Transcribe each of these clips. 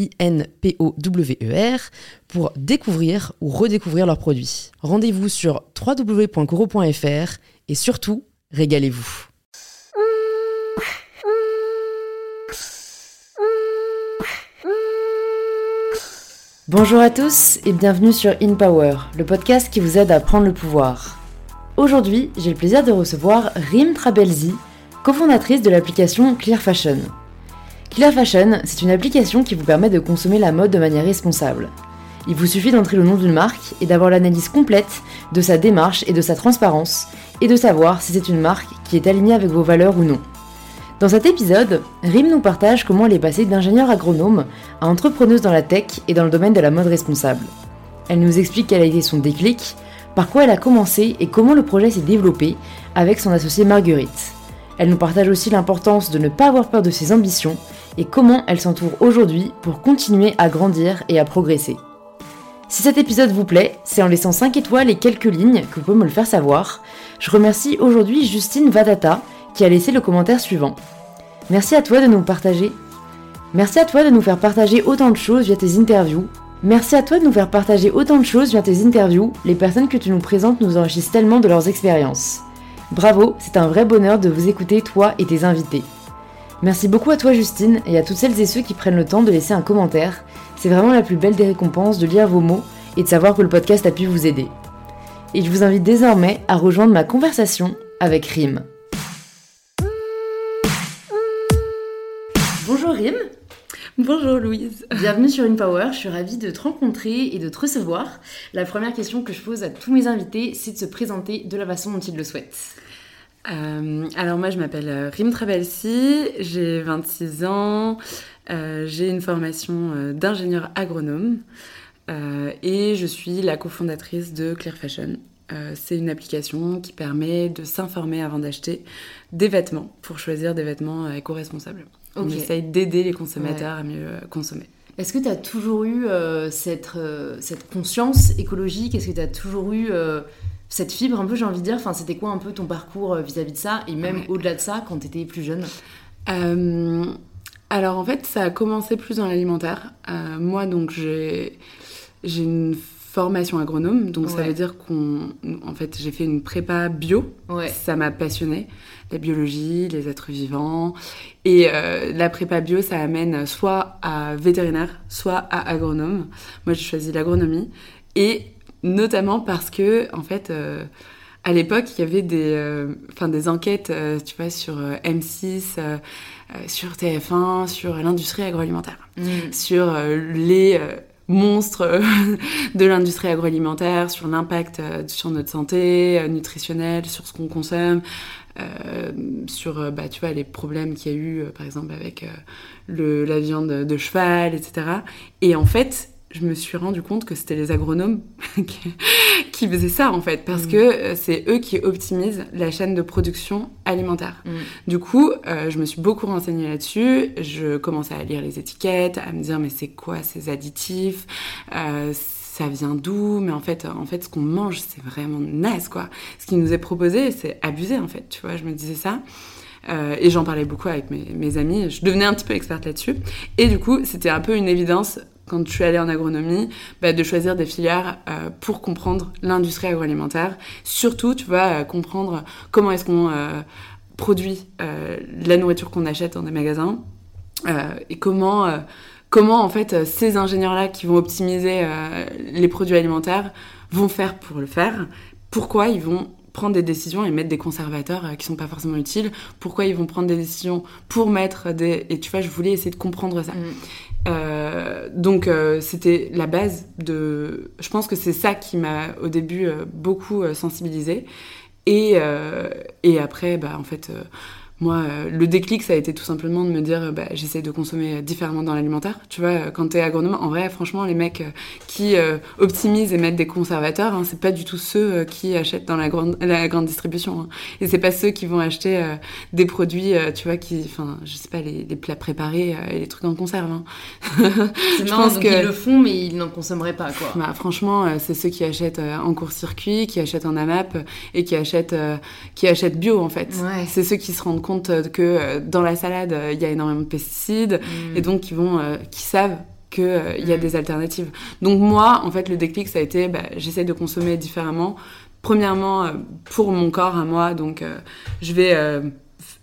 I-N-P-O-W-E-R, pour découvrir ou redécouvrir leurs produits. Rendez-vous sur www.coro.fr et surtout, régalez-vous. Bonjour à tous et bienvenue sur In Power, le podcast qui vous aide à prendre le pouvoir. Aujourd'hui, j'ai le plaisir de recevoir Rim Trabelsi, cofondatrice de l'application Clear Fashion. Clear Fashion, c'est une application qui vous permet de consommer la mode de manière responsable. Il vous suffit d'entrer le nom d'une marque et d'avoir l'analyse complète de sa démarche et de sa transparence, et de savoir si c'est une marque qui est alignée avec vos valeurs ou non. Dans cet épisode, Rim nous partage comment elle est passée d'ingénieure agronome à entrepreneuse dans la tech et dans le domaine de la mode responsable. Elle nous explique quel a été son déclic, par quoi elle a commencé et comment le projet s'est développé avec son associée Marguerite. Elle nous partage aussi l'importance de ne pas avoir peur de ses ambitions et comment elle s'entoure aujourd'hui pour continuer à grandir et à progresser. Si cet épisode vous plaît, c'est en laissant 5 étoiles et quelques lignes que vous pouvez me le faire savoir. Je remercie aujourd'hui Justine Vadata qui a laissé le commentaire suivant. Merci à toi de nous partager. Merci à toi de nous faire partager autant de choses via tes interviews. Merci à toi de nous faire partager autant de choses via tes interviews. Les personnes que tu nous présentes nous enrichissent tellement de leurs expériences. Bravo, c'est un vrai bonheur de vous écouter, toi et tes invités. Merci beaucoup à toi Justine et à toutes celles et ceux qui prennent le temps de laisser un commentaire. C'est vraiment la plus belle des récompenses de lire vos mots et de savoir que le podcast a pu vous aider. Et je vous invite désormais à rejoindre ma conversation avec Rim. Bonjour Rim. Bonjour Louise. Bienvenue sur InPower, je suis ravie de te rencontrer et de te recevoir. La première question que je pose à tous mes invités, c'est de se présenter de la façon dont ils le souhaitent. Euh, alors moi je m'appelle euh, Rim Travelsi, j'ai 26 ans, euh, j'ai une formation d'ingénieur agronome et je suis la cofondatrice de Clear Fashion. c'est une application qui permet de s'informer avant d'acheter des vêtements pour choisir des vêtements éco-responsables. On essaye d'aider les consommateurs à mieux consommer. Est-ce que tu as toujours eu cette, cette conscience écologique? Est-ce que tu as toujours eu cette fibre un peu, j'ai envie de dire, enfin, c'était quoi un peu ton parcours euh, vis-à-vis de ça et même au-delà de ça quand tu étais plus jeune? Euh, Alors en fait, ça a commencé plus dans l'alimentaire. Euh, moi, donc, j'ai une formation agronome, donc ça veut dire qu'on, en fait, j'ai fait une prépa bio. Ça m'a passionné, la biologie, les êtres vivants, et la prépa bio, ça amène soit à vétérinaire, soit à agronome. Moi, j'ai choisi l'agronomie. Et notamment parce que, en fait, euh, à l'époque, il y avait des, euh, des enquêtes, euh, tu vois, sur M6, sur TF1, sur l'industrie agroalimentaire, mm. sur les monstres de l'industrie agroalimentaire, sur l'impact sur notre santé nutritionnelle, sur ce qu'on consomme, sur bah, tu vois, les problèmes qu'il y a eu, par exemple, avec le, la viande de cheval, etc. Et en fait, je me suis rendu compte que c'était les agronomes qui, faisaient ça en fait, parce mm. que euh, c'est eux qui optimisent la chaîne de production alimentaire. Mm. Du coup, euh, je me suis beaucoup renseignée là-dessus. Je commençais à lire les étiquettes, à me dire mais c'est quoi ces additifs? Euh, ça vient d'où? Mais en fait, en fait, ce qu'on mange, c'est vraiment naze, quoi. Ce qui nous est proposé, c'est abusé, en fait. Tu vois, je me disais ça. et j'en parlais beaucoup avec mes, mes, amis. Je devenais un petit peu experte là-dessus. Et du coup, c'était un peu une évidence quand je suis allée en agronomie, bah, de choisir des filières euh, pour comprendre l'industrie agroalimentaire. Surtout, tu vois, euh, comprendre comment est-ce qu'on euh, produit la nourriture qu'on achète dans des magasins et comment, comment en fait ces ingénieurs-là qui vont optimiser les produits alimentaires vont faire pour le faire pourquoi ils vont prendre des décisions et mettre des conservateurs qui sont pas forcément utiles? Pourquoi ils vont prendre des décisions pour mettre des... Et tu vois, je voulais essayer de comprendre ça. Mm. Euh, donc euh, c'était la base de... Je pense que c'est ça qui m'a au début beaucoup sensibilisée. Et, et après, bah, en fait moi, euh, le déclic, ça a été tout simplement de me dire, bah, j'essaie de consommer différemment dans l'alimentaire. Tu vois, quand t'es agronome, en vrai, franchement, les mecs euh, qui euh, optimisent et mettent des conservateurs, hein, c'est pas du tout ceux qui achètent dans la grande, la grande distribution. Hein. Et c'est pas ceux qui vont acheter des produits, tu vois, qui, enfin, je sais pas, les, les plats préparés et les trucs en conserve. Hein. C'est marrant, donc que... ils le font, mais ils n'en consommeraient pas, quoi. Bah, franchement, c'est ceux qui achètent en court-circuit, qui achètent en AMAP et qui achètent, qui achètent bio, en fait. Ouais. C'est ceux qui se rendent compte compte que euh, dans la salade, euh, il y a énormément de pesticides mm. et donc qui vont, euh, qui savent qu'il il y a mm. des alternatives. Donc moi, en fait, le déclic, ça a été, bah, j'essaie de consommer différemment. Premièrement, pour mon corps à moi, donc je vais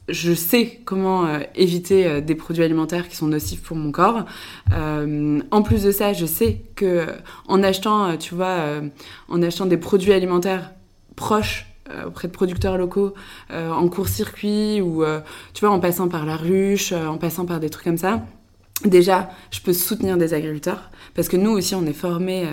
je sais comment éviter des produits alimentaires qui sont nocifs pour mon corps. en plus de ça, je sais que en achetant, tu vois, en achetant des produits alimentaires proches euh, auprès de producteurs locaux euh, en court-circuit ou euh, tu vois en passant par la ruche, en passant par des trucs comme ça. Déjà, je peux soutenir des agriculteurs parce que nous aussi on est formés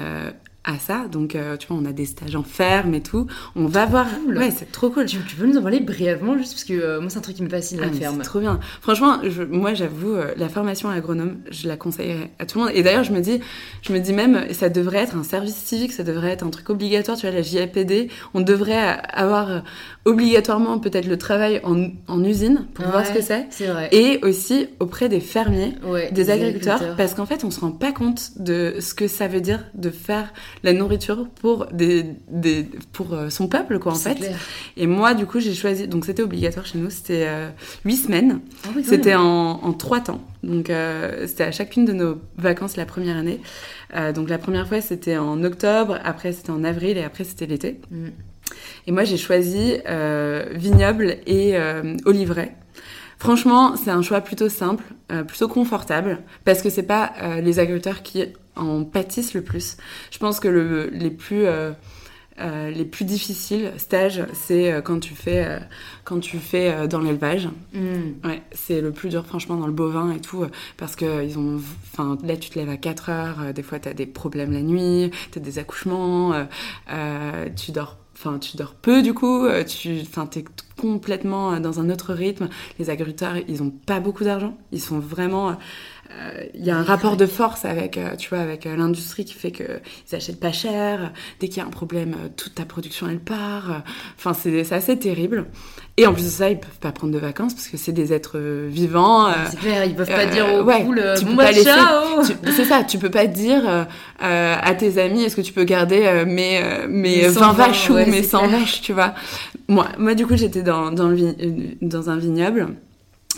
à ça. Donc, euh, tu vois, on a des stages en ferme et tout. On va voir. Ouais, c'est trop cool. Tu, peux nous en parler brièvement, juste parce que euh, moi, c'est un truc qui me fascine, la ah, ferme. C'est trop bien. Franchement, je, moi, j'avoue, euh, la formation agronome, je la conseillerais à tout le monde. Et d'ailleurs, je me dis, je me dis même, ça devrait être un service civique, ça devrait être un truc obligatoire. Tu vois, la JAPD, on devrait avoir obligatoirement peut-être le travail en, en usine pour voir ce que c'est. C'est vrai. Et aussi auprès des fermiers, des, agriculteurs, agriculteurs, parce qu'en fait, on se rend pas compte de ce que ça veut dire de faire la nourriture pour, des, des pour euh, son peuple, quoi, en fait. Et moi, du coup, j'ai choisi. Donc, c'était obligatoire chez nous, c'était euh, huit semaines. Ah c'était en, en, trois temps. Donc, euh, c'était à chacune de nos vacances la première année. donc, la première fois, c'était en octobre, après, c'était en avril et après, c'était l'été. Mm. Et moi, j'ai choisi vignoble et oliveraie. Franchement, c'est un choix plutôt simple, plutôt confortable, parce que c'est pas les agriculteurs qui en pâtissent le plus. Je pense que le, les plus euh, euh, les plus difficiles stages, c'est euh, quand tu fais quand tu fais dans l'élevage. Mm. Ouais, c'est le plus dur franchement dans le bovin et tout parce que ils ont enfin là tu te lèves à 4 heures, des fois tu as des problèmes la nuit, tu as des accouchements, tu dors enfin tu dors peu du coup, tu enfin es complètement dans un autre rythme. Les agriculteurs, ils ont pas beaucoup d'argent, ils sont vraiment il euh, y a un rapport de force avec, euh, tu vois, avec euh, l'industrie qui fait qu'ils achètent pas cher. Dès qu'il y a un problème, toute ta production elle part. Enfin, c'est assez terrible. Et en plus de ça, ils peuvent pas prendre de vacances parce que c'est des êtres vivants. c'est clair, ils peuvent pas dire au ouais, tu peux pas laisser, C'est ça, tu peux pas dire à tes amis, est-ce que tu peux garder mes mes 20 vaches ou mes 100 vaches, tu vois. Moi, moi du coup, j'étais dans dans, le dans un vignoble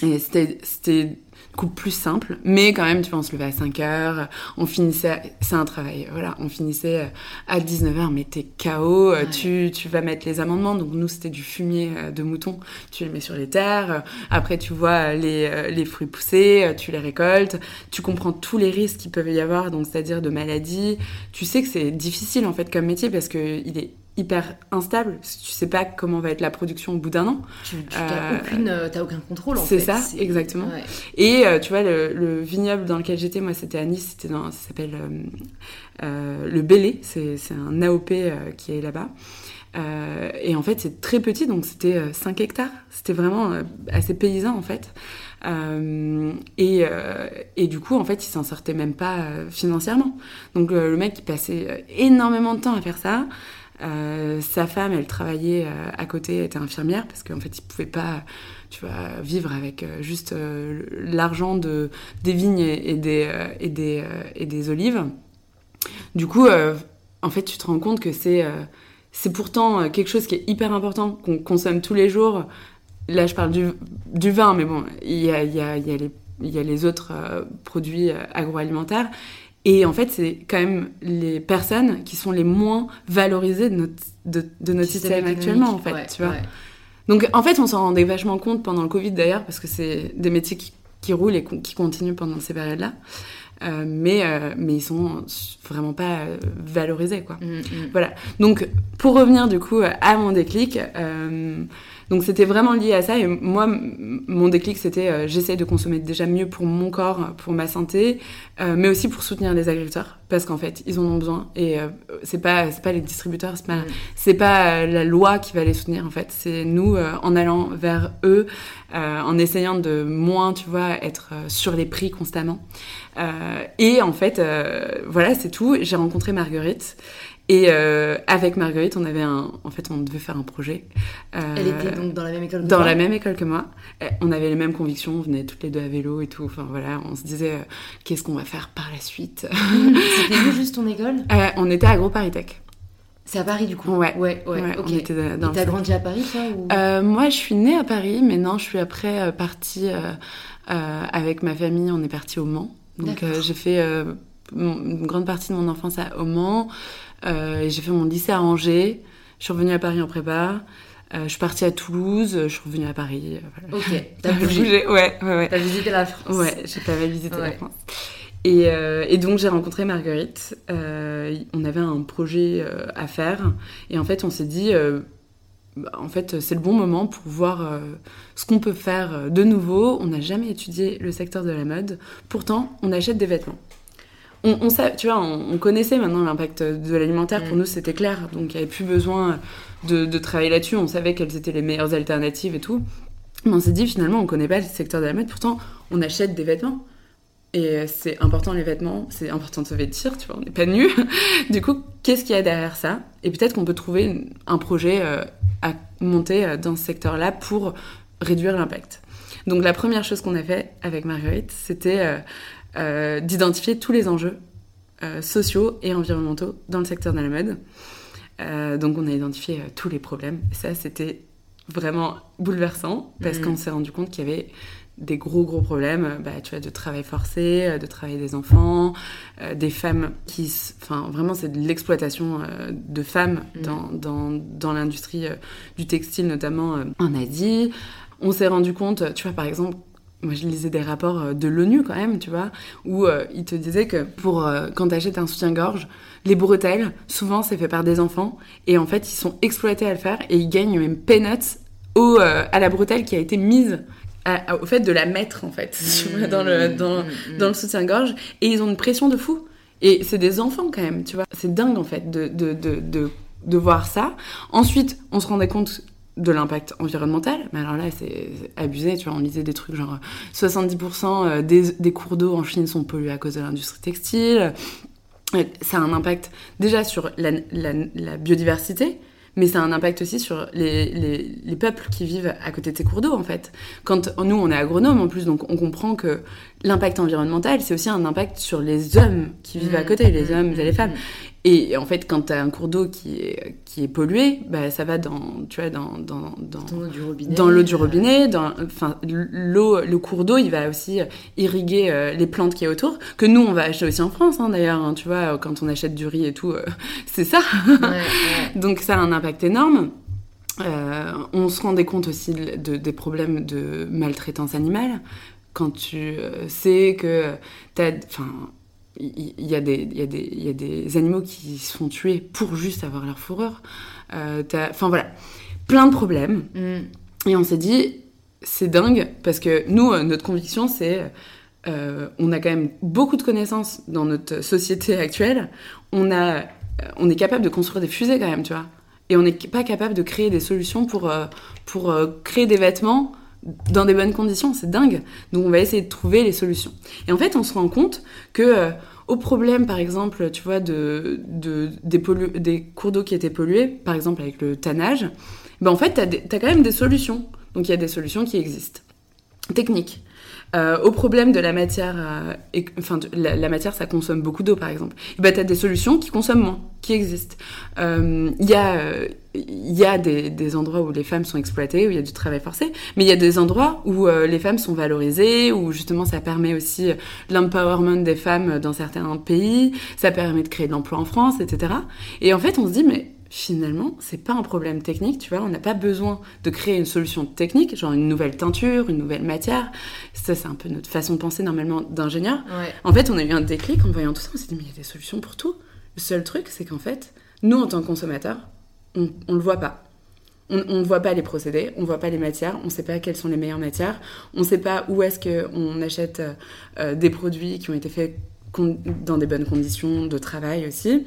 et c'était c'était coup plus simple, mais quand même, tu vois, on se levait à 5 heures, on finissait, c'est un travail, voilà, on finissait euh, à 19h, mais t'es KO, euh, tu, tu vas mettre les amendements, donc nous, c'était du fumier euh, de mouton, tu les mets sur les terres, après, tu vois les, les fruits pousser, tu les récoltes, tu comprends tous les risques qu'il peut y avoir, donc c'est-à-dire de maladies, tu sais que c'est difficile, en fait, comme métier, parce que il est hyper instable. Tu sais pas comment va être la production au bout d'un an. Tu, tu euh, aucun contrôle en fait. C'est ça, exactement. Et euh, tu vois, le, vignoble dans lequel j'étais, moi c'était à Nice, c'était dans, ça s'appelle euh, le Bélé, c'est un AOP qui est là-bas. et en fait, c'est très petit, donc c'était 5 hectares. C'était vraiment assez paysan en fait. et, et, du coup, en fait, il s'en sortait même pas financièrement. Donc le mec, il passait énormément de temps à faire ça. Euh, sa femme, elle travaillait euh, à côté, elle était infirmière parce qu'en fait, il pouvait pas, vivre avec euh, juste l'argent de des vignes et, des olives. Du coup, en fait, tu te rends compte que c'est pourtant quelque chose qui est hyper important qu'on consomme tous les jours. Là, je parle du, vin, mais bon, il y a les autres produits agroalimentaires. Et en fait, c'est quand même les personnes qui sont les moins valorisées de notre, de, notre système, actuellement, en fait, tu vois. Donc, en fait, on s'en rendait vachement compte pendant le Covid, d'ailleurs, parce que c'est des métiers qui, qui, roulent et qui continuent pendant ces périodes-là. mais, mais ils sont vraiment pas valorisés, quoi. Mm, mm. Voilà. Donc, pour revenir du coup à mon déclic, donc c'était vraiment lié à ça. Et moi, mon déclic, c'était euh, j'essaie de consommer déjà mieux pour mon corps, pour ma santé, euh, mais aussi pour soutenir les agriculteurs, parce qu'en fait, ils en ont besoin. Et euh, c'est pas c'est pas les distributeurs, c'est pas mm. c'est pas la loi qui va les soutenir. En fait, c'est nous en allant vers eux, en essayant de moins, tu vois, être sur les prix constamment. et en fait, voilà, c'est tout. J'ai rencontré Marguerite. Et euh, avec Marguerite, on avait un, en fait, on devait faire un projet. Euh, Elle était donc dans la même école que Dans la même école que moi. On avait les mêmes convictions, on venait toutes les deux à vélo et tout. Enfin voilà, on se disait euh, qu'est-ce qu'on va faire par la suite? C'était juste ton école? On était à Gros Paris Tech. C'est à Paris du coup? Ouais, ouais, ouais. ouais okay. on t'as grandi à Paris toi ou... Moi, je suis née à Paris, mais non, je suis après partie avec ma famille. On est parti au Mans. Donc j'ai fait une grande partie de mon enfance à, au Mans. Euh, j'ai fait mon lycée à Angers. Je suis revenue à Paris en prépa. Euh, je suis partie à Toulouse, je suis revenue à Paris. Euh, voilà. Ok, t'as bougé. Ouais, ouais, ouais. T'as visité la France. Ouais, j'ai pas mal visité la France. Et, euh, et, donc j'ai rencontré Marguerite. Euh, on avait un projet à faire. Et en fait, on s'est dit, bah, en fait, c'est le bon moment pour voir ce qu'on peut faire de nouveau. On n'a jamais étudié le secteur de la mode. Pourtant, on achète des vêtements on, on tu vois, on, connaissait maintenant l'impact de l'alimentaire. Pour mm. nous, c'était clair. Donc, il n'y avait plus besoin de, travailler là-dessus. On savait quelles étaient les meilleures alternatives et tout. Mais on s'est dit, finalement, on ne connaît pas le secteur de la mode. Pourtant, on achète des vêtements. Et c'est important les vêtements, c'est important de se vêtir, tu vois, on n'est pas nus. du coup, qu'est-ce qu'il y a derrière ça? Et peut-être qu'on peut trouver un projet euh, à monter euh, dans ce secteur-là pour réduire l'impact. Donc la première chose qu'on a fait avec Marguerite, c'était euh, d'identifier tous les enjeux euh, sociaux et environnementaux dans le secteur de la mode. Euh, donc on a identifié tous les problèmes. Ça, c'était vraiment bouleversant parce mmh. qu'on s'est rendu compte qu'il y avait des gros gros problèmes bah, tu vois, de travail forcé, de travail des enfants, des femmes qui... Enfin, vraiment, c'est de l'exploitation de femmes mmh. dans, dans, dans l'industrie du textile, notamment en Asie. On s'est rendu compte, tu vois, par exemple, moi je lisais des rapports euh, de l'ONU quand même, tu vois, où euh, ils te disaient que pour euh, quand t'achètes un soutien-gorge, les bretelles, souvent c'est fait par des enfants, et en fait ils sont exploités à le faire, et ils gagnent même peanuts au, à la bretelle qui a été mise au fait de la mettre en fait mmh, dans le, mmh, dans, mmh, dans le soutien-gorge, et ils ont une pression de fou. Et c'est des enfants quand même, tu vois. C'est dingue en fait de, de, de, de, de voir ça. Ensuite, on se rendait compte de l'impact environnemental, mais alors là c'est abusé, tu vois, on lisait des trucs genre 70% euh, des, des cours d'eau en Chine sont pollués à cause de l'industrie textile, euh, ça a un impact déjà sur la, la, la biodiversité, mais ça a un impact aussi sur les, les, les, peuples qui vivent à côté de ces cours d'eau, en fait. Quand nous, on est agronomes en plus, donc on comprend que l'impact environnemental, c'est aussi un impact sur les hommes qui vivent à mmh. côté, les mmh. hommes et les femmes. Et en fait, quand tu as un cours d'eau qui est, qui est pollué, bah, ça va dans, tu vois, dans, dans, dans, l'eau du robinet. Dans l'eau du robinet. Dans, enfin, l'eau, le cours d'eau, il va aussi irriguer euh, les plantes qui est autour, que nous, on va acheter aussi en France, hein, d'ailleurs. Hein, tu vois, quand on achète du riz et tout, euh, c'est ça. Ouais, ouais. Donc ça a un impact énorme. Euh, on se rendait compte aussi de, de, des problèmes de maltraitance animale. Quand tu euh, sais que t'as... Enfin, il y, a des, y, a des, y a des animaux qui se font tuer pour juste avoir leur fourrure. Euh, enfin voilà, plein de problèmes. Mm. Et on s'est dit, c'est dingue, parce que nous, euh, notre conviction, c'est... Euh, on a quand même beaucoup de connaissances dans notre société actuelle. On, a, euh, on est capable de construire des fusées quand même, tu vois. Et on n'est pas capable de créer des solutions pour, euh, pour créer des vêtements dans des bonnes conditions, c'est dingue. Donc on va essayer de trouver les solutions. Et en fait, on se rend compte que euh, au problème, par exemple, tu vois, de, de des, cours d'eau qui étaient pollués, par exemple avec le tannage, ben en fait, tu quand même des solutions. Donc il y a des solutions qui existent. Techniques. Euh, au problème de la matière, euh, enfin, la, matière, ça consomme beaucoup d'eau, par exemple. Et ben, tu des solutions qui consomment moins, qui existent. Il euh, y a, y a des, des, endroits où les femmes sont exploitées, où il y a du travail forcé, mais il y a des endroits où euh, les femmes sont valorisées, où justement ça permet aussi l'empowerment des femmes dans certains pays, ça permet de créer de l'emploi en France, etc. Et en fait, on se dit, mais finalement, c'est pas un problème technique, tu vois, on n'a pas besoin de créer une solution technique, genre une nouvelle teinture, une nouvelle matière. Ça, c'est un peu notre façon de penser normalement d'ingénieur. En fait, on a eu un déclic en voyant tout ça, on s'est dit, mais il y a des solutions pour tout. Le seul truc, c'est qu'en fait, nous, en tant que consommateurs, on, on le voit pas. On ne voit pas les procédés, on ne voit pas les matières, on ne sait pas quelles sont les meilleures matières, on ne sait pas où est-ce qu'on achète euh, des produits qui ont été faits dans des bonnes conditions de travail aussi.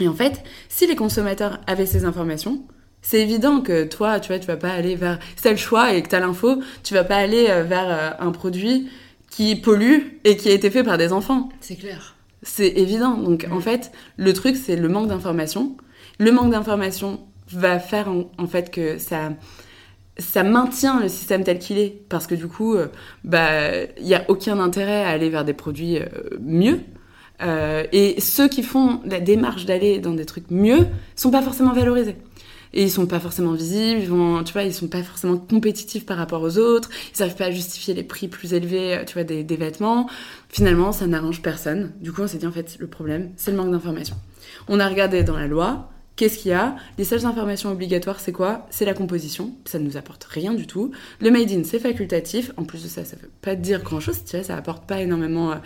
Et en fait, si les consommateurs avaient ces informations, c'est évident que toi, tu vois, tu vas pas aller vers... Si tu as le choix et que tu as l'info, tu vas pas aller euh, vers euh, un produit qui pollue et qui a été fait par des enfants. C'est clair. C'est évident. Donc en fait, le truc, c'est le manque d'information. Le manque d'information va faire en, fait que ça ça maintient le système tel qu'il est parce que du coup euh, bah il y a aucun intérêt à aller vers des produits euh, mieux euh, et ceux qui font la démarche d'aller dans des trucs mieux sont pas forcément valorisés et ils sont pas forcément visibles, ils vont, tu vois, ils sont pas forcément compétitifs par rapport aux autres, ils n'arrivent pas à justifier les prix plus élevés, tu vois, des, des vêtements. Finalement, ça n'arrange personne. Du coup, on s'est dit en fait, le problème, c'est le manque d'information. On a regardé dans la loi, Qu'est-ce qu'il y a? Les seules informations obligatoires, c'est quoi? C'est la composition. Ça ne nous apporte rien du tout. Le made in, c'est facultatif. En plus de ça, ça ne veut pas dire grand-chose. Tu vois, ça apporte pas énormément euh,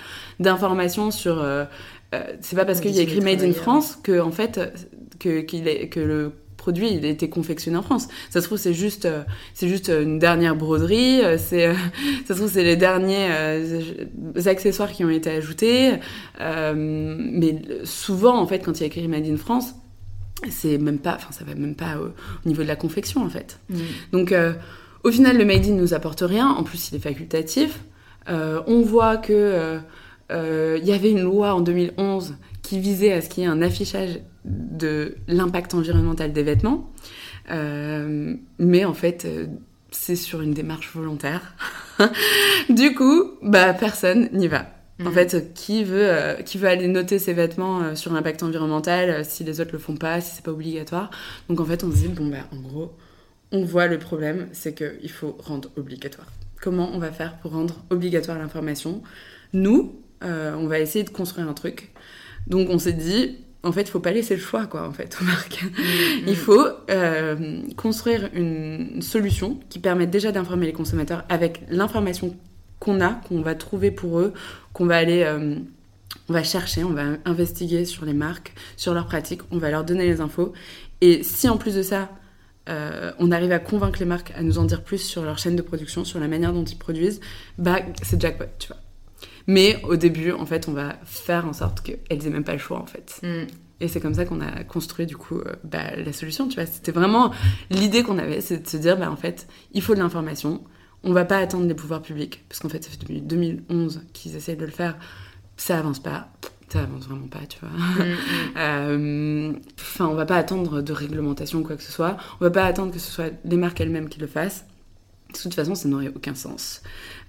d'informations sur. Euh, euh, c'est pas parce qu'il y a écrit made in France que en fait que, qu'il est, que le produit il a été confectionné en France. Ça se trouve c'est juste c'est juste une dernière broderie, c'est ça se trouve c'est les derniers accessoires qui ont été ajoutés. mais souvent en fait quand il y a écrit made in France, c'est même pas, enfin ça va même pas au, niveau de la confection en fait. Mm. Donc euh, au final le made in nous apporte rien, en plus il est facultatif. Euh, on voit que euh, il y avait une loi en 2011 qui visait à ce qu'il y ait un affichage de l'impact environnemental des vêtements, mais en fait c'est sur une démarche volontaire. du coup, bah personne n'y va. En mm. fait, qui veut, euh, qui veut aller noter ses vêtements euh, sur l'impact environnemental euh, si les autres le font pas, si c'est pas obligatoire? Donc en fait, on se dit, bon, bah, en gros, on voit le problème, c'est qu'il faut rendre obligatoire. Comment on va faire pour rendre obligatoire l'information? Nous, on va essayer de construire un truc. Donc on s'est dit, en fait, il faut pas laisser le choix, quoi, en fait, aux marques. Mm, il mm. faut construire une solution qui permette déjà d'informer les consommateurs avec l'information qu'on a, qu'on va trouver pour eux, qu'on va aller, euh, on va chercher, on va investiguer sur les marques, sur leurs pratiques, on va leur donner les infos. Et si en plus de ça, euh, on arrive à convaincre les marques à nous en dire plus sur leur chaîne de production, sur la manière dont ils produisent, bah c'est jackpot, tu vois. Mais au début, en fait, on va faire en sorte qu'elles aient même pas le choix, en fait. Mm. Et c'est comme ça qu'on a construit du coup euh, bah, la solution, tu vois. C'était vraiment l'idée qu'on avait, c'est de se dire, bah en fait, il faut de l'information on va pas attendre les pouvoirs publics, parce qu'en fait, ça fait depuis 2011 qu'ils essayent de le faire, ça avance pas. Ça avance vraiment pas, tu vois. Mm, mm. Euh, enfin, on va pas attendre de réglementation ou quoi que ce soit. On va pas attendre que ce soit les marques elles-mêmes qui le fassent. De toute façon, ça n'aurait aucun sens.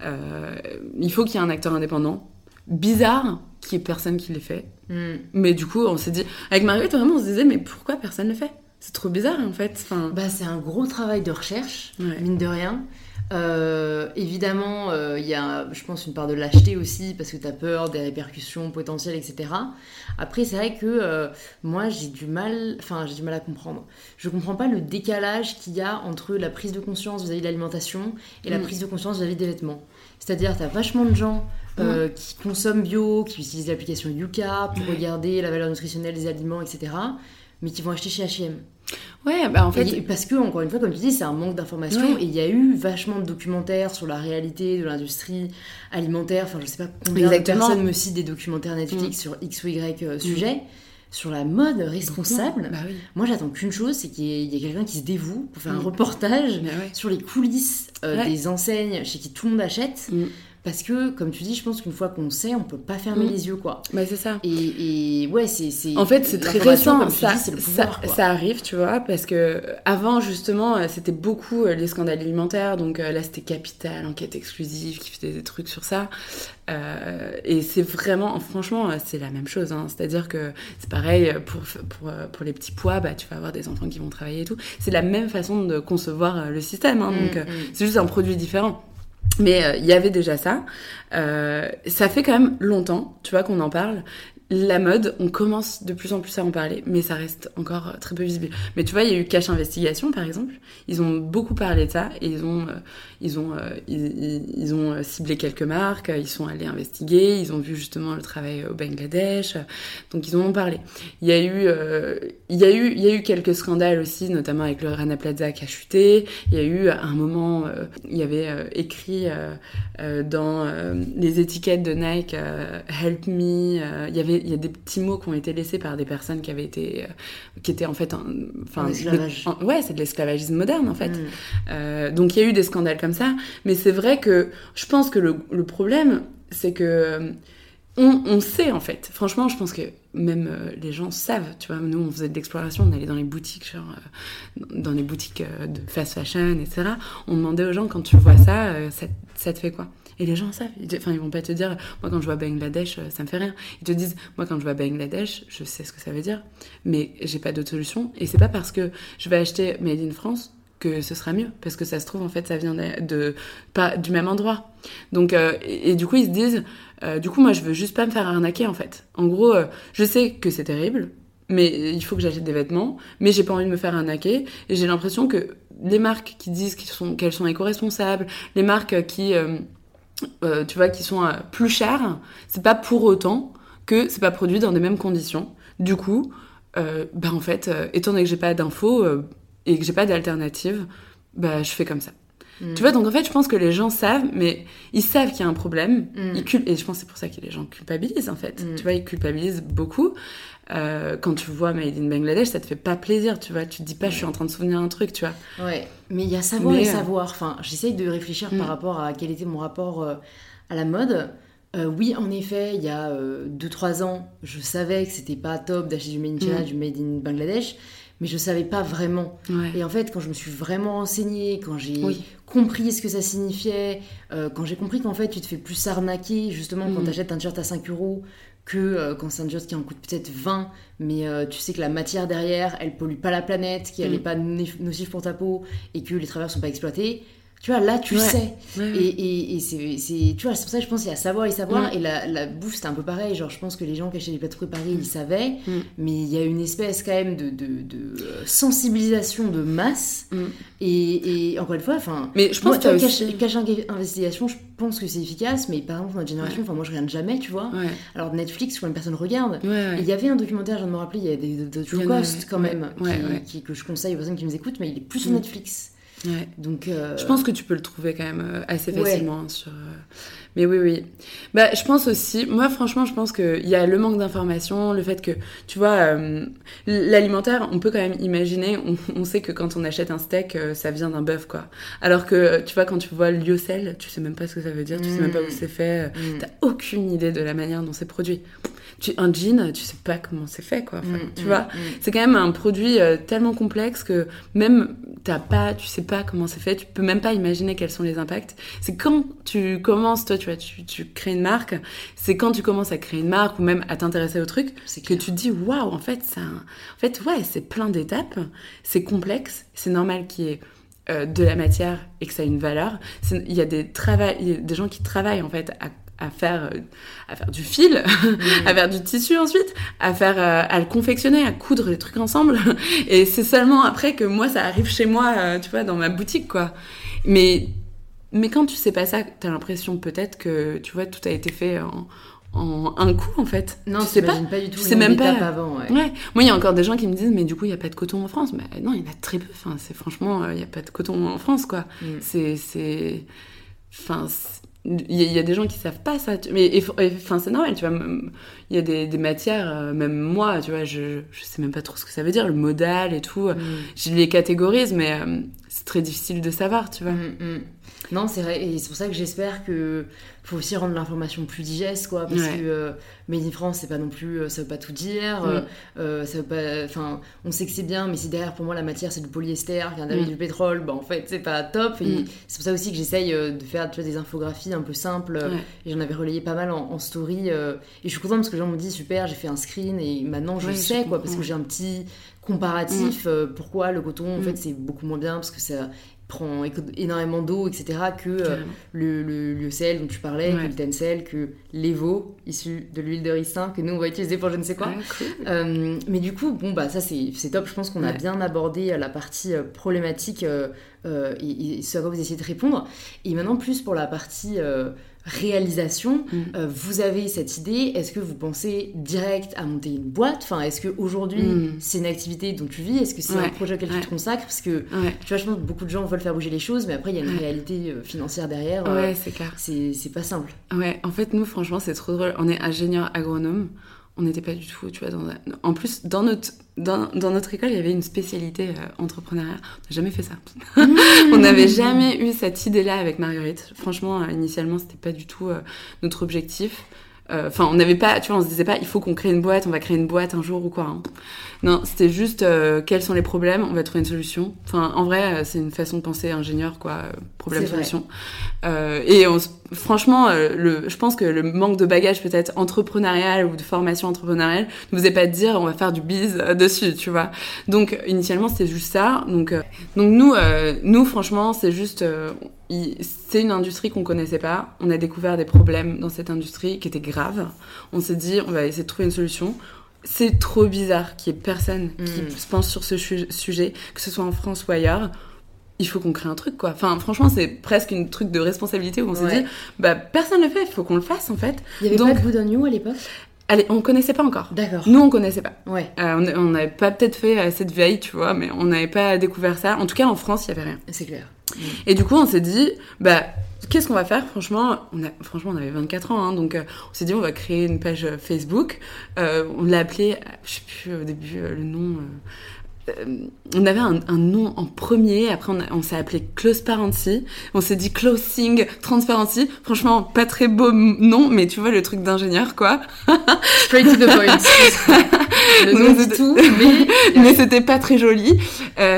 Euh, il faut qu'il y ait un acteur indépendant. Bizarre qu'il y ait personne qui l'ait fait. Mm. Mais du coup, on s'est dit... Avec Marguerite, vraiment, on se disait, mais pourquoi personne ne le fait? C'est trop bizarre, en fait. Enfin... Bah, c'est un gros travail de recherche, mine de rien. Euh, évidemment, euh, il y a, je pense, une part de lâcheté aussi, parce que tu as peur des répercussions potentielles, etc. Après, c'est vrai que euh, moi, j'ai du mal, enfin, j'ai du mal à comprendre. Je comprends pas le décalage qu'il y a entre la prise de conscience vis-à-vis de l'alimentation et la mm. prise de conscience vis-à-vis des vêtements. C'est-à-dire, tu as vachement de gens mm. qui consomment bio, qui utilisent l'application Yuka pour regarder la valeur nutritionnelle des aliments, etc., mais qui vont acheter chez H&M. Ouais, bah en fait. parce que, encore une fois, comme tu dis, c'est un manque d'informations. Et il y a eu vachement de documentaires sur la réalité de l'industrie alimentaire. Enfin, je sais pas combien de personnes me citent des documentaires Netflix mm. sur X ou Y euh, sujet. Mm. Sur la mode responsable, bah moi j'attends qu'une chose, c'est qu'il y ait, quelqu'un qui se dévoue pour faire un mm. reportage bah sur les coulisses euh, des enseignes chez qui tout le monde achète. Parce que, comme tu dis, je pense qu'une fois qu'on sait, on peut pas fermer mm. les yeux, quoi. Bah, c'est ça. Et, ouais, c'est. En fait, c'est très récent. Ça, ça, arrive, tu vois, parce que avant, justement, euh, c'était beaucoup euh, les scandales alimentaires. Donc euh, là, c'était Capital, enquête exclusive, qui faisait des trucs sur ça. et c'est vraiment, franchement, c'est la même chose. Hein. C'est-à-dire que c'est pareil pour, pour, pour, les petits pois, bah, tu vas avoir des enfants qui vont travailler et tout. C'est la même façon de concevoir le système. Hein. Mm, donc, mm. c'est juste un produit différent. Mais euh, il y avait déjà ça. Euh, ça fait quand même longtemps, tu vois, qu'on en parle. La mode, on commence de plus en plus à en parler, mais ça reste encore très peu visible. Mais tu vois, il y a eu Cache Investigation, par exemple. Ils ont beaucoup parlé de ça et ils ont, euh, ils ont, euh, ils, ont euh, ciblé quelques marques, ils sont allés investiguer, ils ont vu justement le travail au Bangladesh, donc ils en ont parlé. Il y a eu, il y a eu, il y a eu quelques scandales aussi, notamment avec le Rana Plaza qui a chuté. Il y a eu un moment, il y avait écrit dans les étiquettes de Nike Help Me. il y avait, il y a des petits mots qui ont été laissés par des personnes qui avaient été, qui étaient en fait, enfin, ouais, c'est de l'esclavagisme moderne en fait. Mm. Euh, donc il y a eu des scandales comme ça, mais c'est vrai que je pense que le, le problème, c'est que on, on, sait en fait. Franchement, je pense que même euh, les gens savent. Tu vois, nous on faisait de l'exploration, on allait dans les boutiques, genre euh, dans les boutiques de fast fashion, etc. On demandait aux gens quand tu vois ça, ça, ça te fait quoi? Et les gens savent. Enfin, ils vont pas te dire, moi quand je vois Bangladesh, ça me fait rien. Ils te disent, moi quand je vois Bangladesh, je sais ce que ça veut dire, mais j'ai pas d'autre solution. Et c'est pas parce que je vais acheter Made in France que ce sera mieux parce que ça se trouve en fait ça vient de, pas du même endroit donc euh, et, du coup ils se disent euh, du coup moi je veux juste pas me faire arnaquer en fait en gros euh, je sais que c'est terrible mais il faut que j'achète des vêtements mais j'ai pas envie de me faire arnaquer et j'ai l'impression que les marques qui disent qu'elles sont éco-responsables les marques qui tu vois qui sont plus chères c'est pas pour autant que c'est pas produit dans les mêmes conditions du coup bah en fait étant donné que j'ai pas d'infos et que j'ai pas d'alternative, bah je fais comme ça. Mm. Tu vois, donc en fait, je pense que les gens savent, mais ils savent qu'il y a un problème. Mm. Ils et je pense que c'est pour ça que les gens culpabilisent, en fait. Mm. Tu vois, ils culpabilisent beaucoup. Euh, quand tu vois Made in Bangladesh, ça te fait pas plaisir, tu vois. Tu te dis pas, je suis en train de souvenir un truc, tu vois. Ouais, mais il y a savoir et euh, savoir. Enfin, j'essaye de réfléchir par rapport à quel était mon rapport euh, à la mode. oui, en effet, il y a 2-3 ans, je savais que c'était pas top d'acheter du Made in China, du Made in Bangladesh mais je savais pas vraiment. Et en fait, quand je me suis vraiment renseignée, quand j'ai compris ce que ça signifiait, quand j'ai compris qu'en fait, tu te fais plus arnaquer justement quand mm. tu achètes un t-shirt à 5 euros que euh, quand c'est un t-shirt qui en coûte peut-être 20, mais euh, tu sais que la matière derrière, elle pollue pas la planète, qu'elle n'est mm. pas nocive pour ta peau et que les travailleurs sont pas exploités. Tu vois, là, tu sais. Et, et, c'est, tu vois, c'est pour ça que je pense qu'il y a savoir et savoir. Et la, la bouffe, c'était un peu pareil. Genre, je pense que les gens qui achetaient des plateaux préparés, ils savaient. Mm. Mais il y a une espèce quand même de, de, de euh, sensibilisation de masse. Mm. Et, et, encore une fois, enfin. Mais je pense que cacher, cacher investigation, je pense que c'est efficace. Mais par exemple, notre génération, enfin, moi, je regarde jamais, tu vois. Alors, Netflix, quand une personne regarde. Il y avait un documentaire, je viens de me rappeler, il y a des, des, des quand même, qui, que je conseille aux personnes qui nous écoutent, mais il est plus sur mm. Netflix. Donc, euh, Je pense que tu peux le trouver quand même euh, assez facilement. Hein, sur, euh, Mais oui, oui. Bah, je pense aussi, moi franchement, je pense qu'il y a le manque d'information, le fait que, tu vois, l'alimentaire, on peut quand même imaginer, on, sait que quand on achète un steak, ça vient d'un bœuf, quoi. Alors que, tu vois, quand tu vois lyocell, tu sais même pas ce que ça veut dire, tu sais même pas où mm. c'est fait, tu mm. t'as aucune idée de la manière dont c'est produit tu, un jean, tu sais pas comment c'est fait, quoi. Mm, tu vois, mm, mm. c'est quand même un produit euh, tellement complexe que même t'as pas, tu sais pas comment c'est fait, tu peux même pas imaginer quels sont les impacts. C'est quand tu commences, toi, tu vois, tu, tu crées une marque, c'est quand tu commences à créer une marque ou même à t'intéresser au truc que tu te dis, waouh, en fait, ça, en fait, ouais, c'est plein d'étapes, c'est complexe, c'est normal qu'il y ait euh, de la matière et que ça a une valeur. Il y a des, y a des gens qui travaillent en fait à à faire, euh, à faire du fil, à faire du tissu ensuite, à faire, euh, à le confectionner, à coudre les trucs ensemble. Et c'est seulement après que moi, ça arrive chez moi, euh, tu vois, dans ma boutique, quoi. Mais, mais quand tu sais pas ça, t'as l'impression peut-être que, tu vois, tout a été fait en, en un coup en fait. Non, tu sais pas, pas du tout. C'est même pas avant. Ouais. ouais. Moi, il y a encore des gens qui me disent, mais du coup, il y a pas de coton en France. Mais non, il y en a très peu. Enfin, c'est franchement, il y a pas de coton en France, quoi. Mm. C'est, c'est, enfin, il y, a des gens qui savent pas ça mais enfin c'est normal tu vois il y a des, des, matières euh, même moi tu vois je, je sais même pas trop ce que ça veut dire le modal et tout mm. je les catégorise mais euh, c'est très difficile de savoir tu vois mm, mm. non c'est vrai et c'est pour ça que j'espère que faut aussi rendre l'information plus digeste quoi parce que euh, Made in France c'est pas non plus euh, ça veut pas tout dire euh, euh, ça veut pas enfin on sait que c'est bien mais si derrière pour moi la matière c'est du polyester vient mm. du pétrole bah en fait c'est pas top et mm. c'est pour ça aussi que j'essaye de faire tu vois, des infographies un peu simples et j'en avais relayé pas mal en, story et je suis contente parce que les gens me disent super j'ai fait un screen et maintenant je sais quoi parce que j'ai un petit comparatif mm. pourquoi le coton en fait c'est beaucoup moins bien parce que ça prend énormément d'eau, etc., que euh, le, le, sel dont tu parlais, que le tencel, que l'Evo, issu de l'huile de ricin, que nous on va utiliser pour je ne sais quoi. Euh, mais du coup, bon, bah ça c'est top, je pense qu'on a bien abordé la partie problématique et, ce à quoi vous essayez de répondre. Et maintenant, plus pour la partie réalisation, mm. euh, vous avez cette idée, est-ce que vous pensez direct à monter une boîte? Enfin, est-ce qu'aujourd'hui, mm. c'est une activité dont tu vis? Est-ce que c'est un projet auquel tu te consacres? Parce que, tu vois, je pense que beaucoup de gens veulent faire bouger les choses, mais après, il y a une réalité euh, financière derrière. Ouais, c'est clair. C'est pas simple. Ouais, en fait, nous, franchement, c'est trop drôle. On est ingénieur agronome on n'était pas du tout, tu vois, dans en plus, dans notre, dans, notre école, il y avait une spécialité euh, entrepreneuriat. On n'a jamais fait ça. Mmh. on n'avait jamais eu cette idée-là avec Marguerite. Franchement, euh, initialement, c'était pas du tout euh, notre objectif. Enfin, on n'avait pas, tu vois, on se disait pas, il faut qu'on crée une boîte, on va créer une boîte un jour ou quoi. Hein. Non, c'était juste euh, quels sont les problèmes, on va trouver une solution. Enfin, en vrai, euh, c'est une façon de penser ingénieur, quoi, euh, problème-solution. Euh, et on, franchement, le, je pense que le manque de bagage peut-être entrepreneurial ou de formation entrepreneuriale ne vous est pas de dire on va faire du biz dessus, tu vois. Donc, initialement, c'était juste ça. Donc, donc nous, nous, franchement, c'est juste c'est une industrie qu'on connaissait pas. On a découvert des problèmes dans cette industrie qui étaient graves. On s'est dit, on va essayer de trouver une solution c'est trop bizarre qu'il y ait personne qui mm. se pense sur ce sujet, que ce soit en France ou ailleurs. Il faut qu'on crée un truc, quoi. Enfin, franchement, c'est presque une truc de responsabilité où on s'est dit, bah, personne ne le fait, il faut qu'on le fasse, en fait. Il y avait pas de Good on You à l'époque? Allez, on connaissait pas encore. D'accord. Nous, on connaissait pas. Ouais. Euh, on n'avait pas peut-être fait cette veille, tu vois, mais on n'avait pas découvert ça. En tout cas, en France, il y avait rien. C'est clair. Et du coup, on s'est dit, bah, qu'est-ce qu'on va faire? Franchement, on a, franchement, on avait 24 ans, hein, donc euh, on s'est dit on va créer une page euh, Facebook. Euh, on l'a appelé, je sais plus au début le nom. on avait un, nom en premier, après on, s'est appelé Close Parency, on s'est dit Closing Transparency. Franchement, pas très beau nom, mais tu vois le truc d'ingénieur quoi. Straight to the point. le nom tout, mais, mais c'était pas très joli.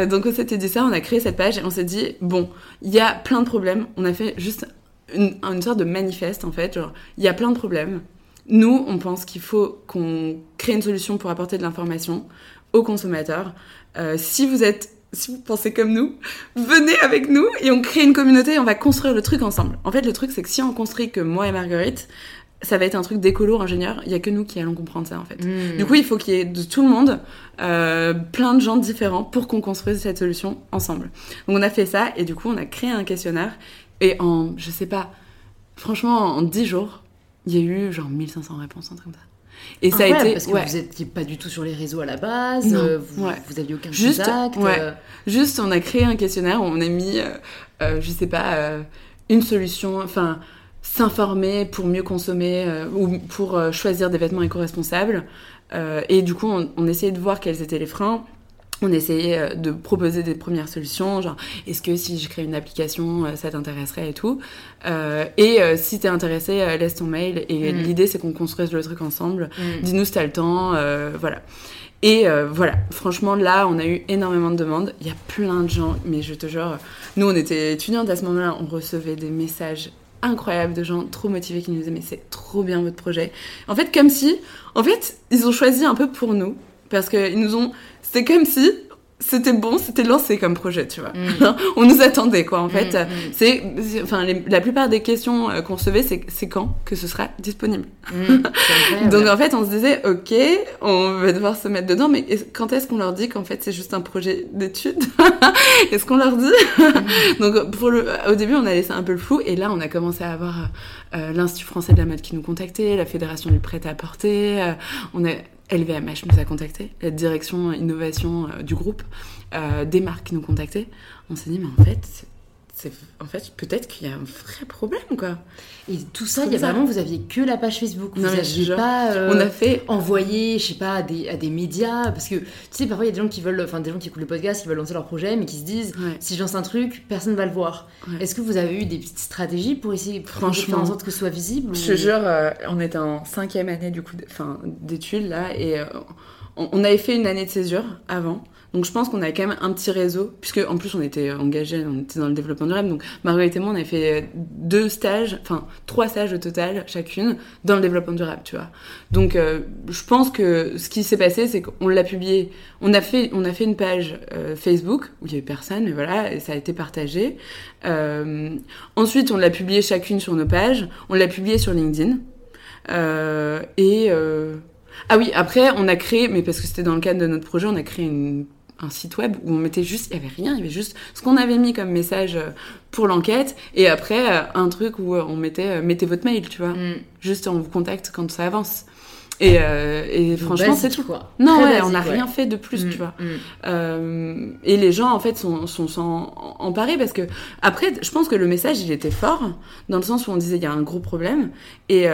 donc on s'était dit ça, on a créé cette page et on s'est dit bon, il y a plein de problèmes. On a fait juste une, sorte de manifeste, en fait. Genre, il y a plein de problèmes. Nous, on pense qu'il faut qu'on crée une solution pour apporter de l'information aux consommateurs. Euh, si vous êtes si vous pensez comme nous, venez avec nous et on crée une communauté et on va construire le truc ensemble. En fait, le truc, c'est que si on construit que moi et Marguerite, ça va être un truc d'écolo ingénieur. Il y a que nous qui allons comprendre ça en fait. Hmm. Du coup, il faut qu'il y ait de tout le monde, euh, plein de gens différents pour qu'on construise cette solution ensemble. Donc on a fait ça et du coup on a créé un questionnaire et en, je sais pas, franchement en 10 jours, il y a eu genre 1500 réponses, un truc comme ça. Et ça a été parce que vous n'étiez pas du tout sur les réseaux à la base, euh, vous, vous aviez aucun Juste, contact. Euh. Juste, on a créé un questionnaire où on a mis, je sais pas, une solution, enfin s'informer pour mieux consommer euh, ou pour euh, choisir des vêtements éco-responsables. Euh, et du coup, on, essayait de voir quels étaient les freins. On essayait de proposer des premières solutions, genre est-ce que si je crée une application, ça t'intéresserait et tout. et si t'es intéressé, laisse ton mail. Et mm. l'idée, c'est qu'on construise le truc ensemble. Mm. Dis-nous si t'as le temps, voilà. Et voilà, franchement, là, on a eu énormément de demandes. Il y a plein de gens, mais je te jure, nous, on était étudiantes à ce moment-là, on recevait des messages incroyable de gens trop motivés qui nous disaient mais c'est trop bien votre projet. En fait, comme si, en fait, ils ont choisi un peu pour nous parce qu'ils nous ont, c'est comme si c'était bon, c'était lancé comme projet, tu vois. Mm. on nous attendait, quoi, en fait. Mm, mm. C'est, enfin, la plupart des questions euh, qu'on recevait, c'est, c'est quand que ce sera disponible. Donc, en fait, on se disait, ok, on va devoir se mettre dedans, mais quand est-ce qu'on leur dit qu'en fait, c'est juste un projet d'étude? Est-ce qu'on leur dit? Donc, pour le, au début, on a laissé un peu le flou, et là, on a commencé à avoir euh, l'Institut français de la mode qui nous contactait, la Fédération du prêt-à-porter, euh, on a LVMH nous a contacté, la direction innovation euh, du groupe, euh, des marques qui nous contactaient. On s'est dit, mais en fait, en fait, peut-être qu'il y a un vrai problème, quoi. Et tout ça, il y a vraiment, vous aviez que la page Facebook. vous n'aviez pas euh, on a fait... envoyé, je sais pas, à des, à des, médias. Parce que, tu sais, parfois, il y a des gens qui veulent, enfin, des gens qui écoutent le podcast, qui veulent lancer leur projet, mais qui se disent, si je lance un truc, personne ne va le voir. Est-ce que vous avez eu des petites stratégies pour essayer de faire en sorte que ce soit visible Je te jure, euh, on était en cinquième année, du coup, d'études, là, et euh, on, avait fait une année de césure avant. Donc je pense qu'on avait quand même un petit réseau, puisque en plus on était engagés, on était dans le développement durable. Donc Marguerite et moi, on avait fait deux stages, enfin trois stages au total chacune dans le développement durable, tu vois. Donc euh, je pense que ce qui s'est passé, c'est qu'on l'a publié, on a fait, une page euh, Facebook où il y avait personne, mais voilà, et ça a été partagé. Euh, ensuite, on l'a publié chacune sur nos pages, on l'a publié sur LinkedIn. et ah oui, après, on a créé, mais parce que c'était dans le cadre de notre projet, on a créé une un site web où on mettait juste, il y avait rien, il y avait juste ce qu'on avait mis comme message euh, pour l'enquête et après euh, un truc où euh, on mettait mettez votre mail, tu vois, mm. juste on vous contacte quand ça avance. Et, et franchement, c'est tout. Quoi. Non, ouais, on n'a rien fait de plus, mm, tu vois. Mm. et les gens, en fait, sont, sont, sont, emparés parce que, après, je pense que le message, il était fort, dans le sens où on disait il y a un gros problème. Et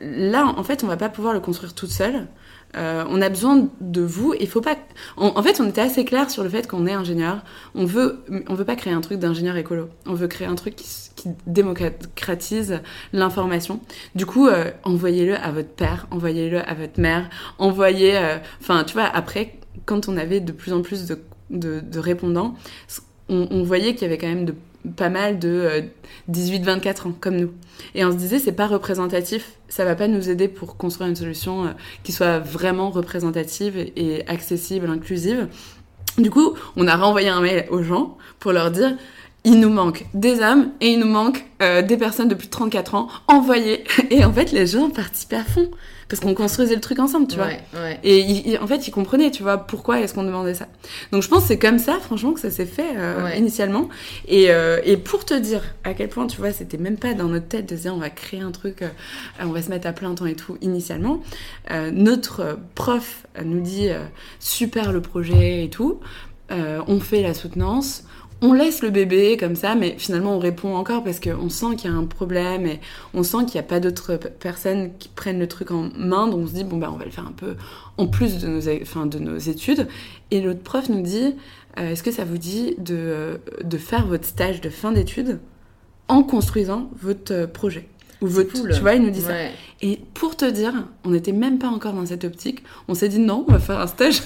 là, en fait, on va pas pouvoir le construire toute seule. Euh, on a besoin de vous. Il faut pas. en fait, on était assez clair sur le fait qu'on est ingénieur. On veut, on veut pas créer un truc d'ingénieur écolo. On veut créer un truc qui, démocratise l'information. Du coup, euh, envoyez-le à votre père, envoyez-le à votre mère, envoyez. Euh, enfin, tu vois, après, quand on avait de plus en plus de, répondants, on voyait qu'il y avait quand même de pas mal de 18-24 euh, ans comme nous. Et on se disait, c'est pas représentatif, ça va pas nous aider pour construire une solution euh, qui soit vraiment représentative et accessible, inclusive. Du coup, on a renvoyé un mail aux gens pour leur dire, il nous manque des âmes et il nous manque euh, des personnes de plus de 34 ans envoyées. Et en fait, les gens participaient à fond parce qu'on construisait le truc ensemble, tu vois. Et en fait, ils comprenaient, tu vois, pourquoi est-ce qu'on demandait ça. Donc je pense que c'est comme ça, franchement, que ça s'est fait euh, initialement. Et, euh, et, pour te dire à quel point, tu vois, c'était même pas dans notre tête de dire on va créer un truc, euh, on va se mettre à plein temps et tout, initialement, notre prof nous dit super le projet et tout, on fait la soutenance on laisse le bébé comme ça, mais finalement on répond encore parce qu'on sent qu'il y a un problème et on sent qu'il n'y a pas d'autres personnes qui prennent le truc en main, donc on se dit bon bah on va le faire un peu en plus de nos, de nos études. Et l'autre prof nous dit euh, est-ce que ça vous dit de, euh, de faire votre stage de fin d'études en construisant votre euh, projet ou votre, tu vois, il nous dit ça. Et pour te dire, on n'était même pas encore dans cette optique. On s'est dit non, on va faire un stage.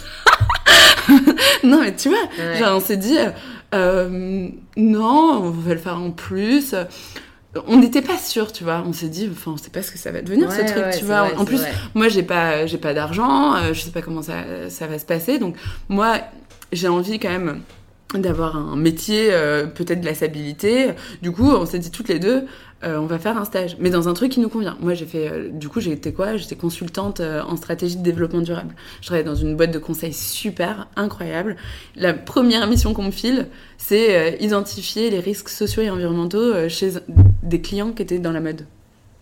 non, mais tu vois, genre on s'est dit, euh, non, on va le faire en plus. On n'était pas sûr, tu vois. On s'est dit, enfin, on sait pas ce que ça va devenir ce truc, tu vois. en plus, moi, j'ai pas, j'ai pas d'argent, euh, je sais pas comment ça, ça va se passer. Donc, moi, j'ai envie quand même d'avoir un métier, euh, peut-être de la stabilité. Du coup, on s'est dit toutes les deux, euh, on va faire un stage, mais dans un truc qui nous convient. Moi, j'ai fait, euh, du coup, j'ai été quoi? J'étais consultante en stratégie de développement durable. Je travaillais dans une boîte de conseil super incroyable. La première mission qu'on me file, c'est identifier les risques sociaux et environnementaux chez des clients qui étaient dans la mode.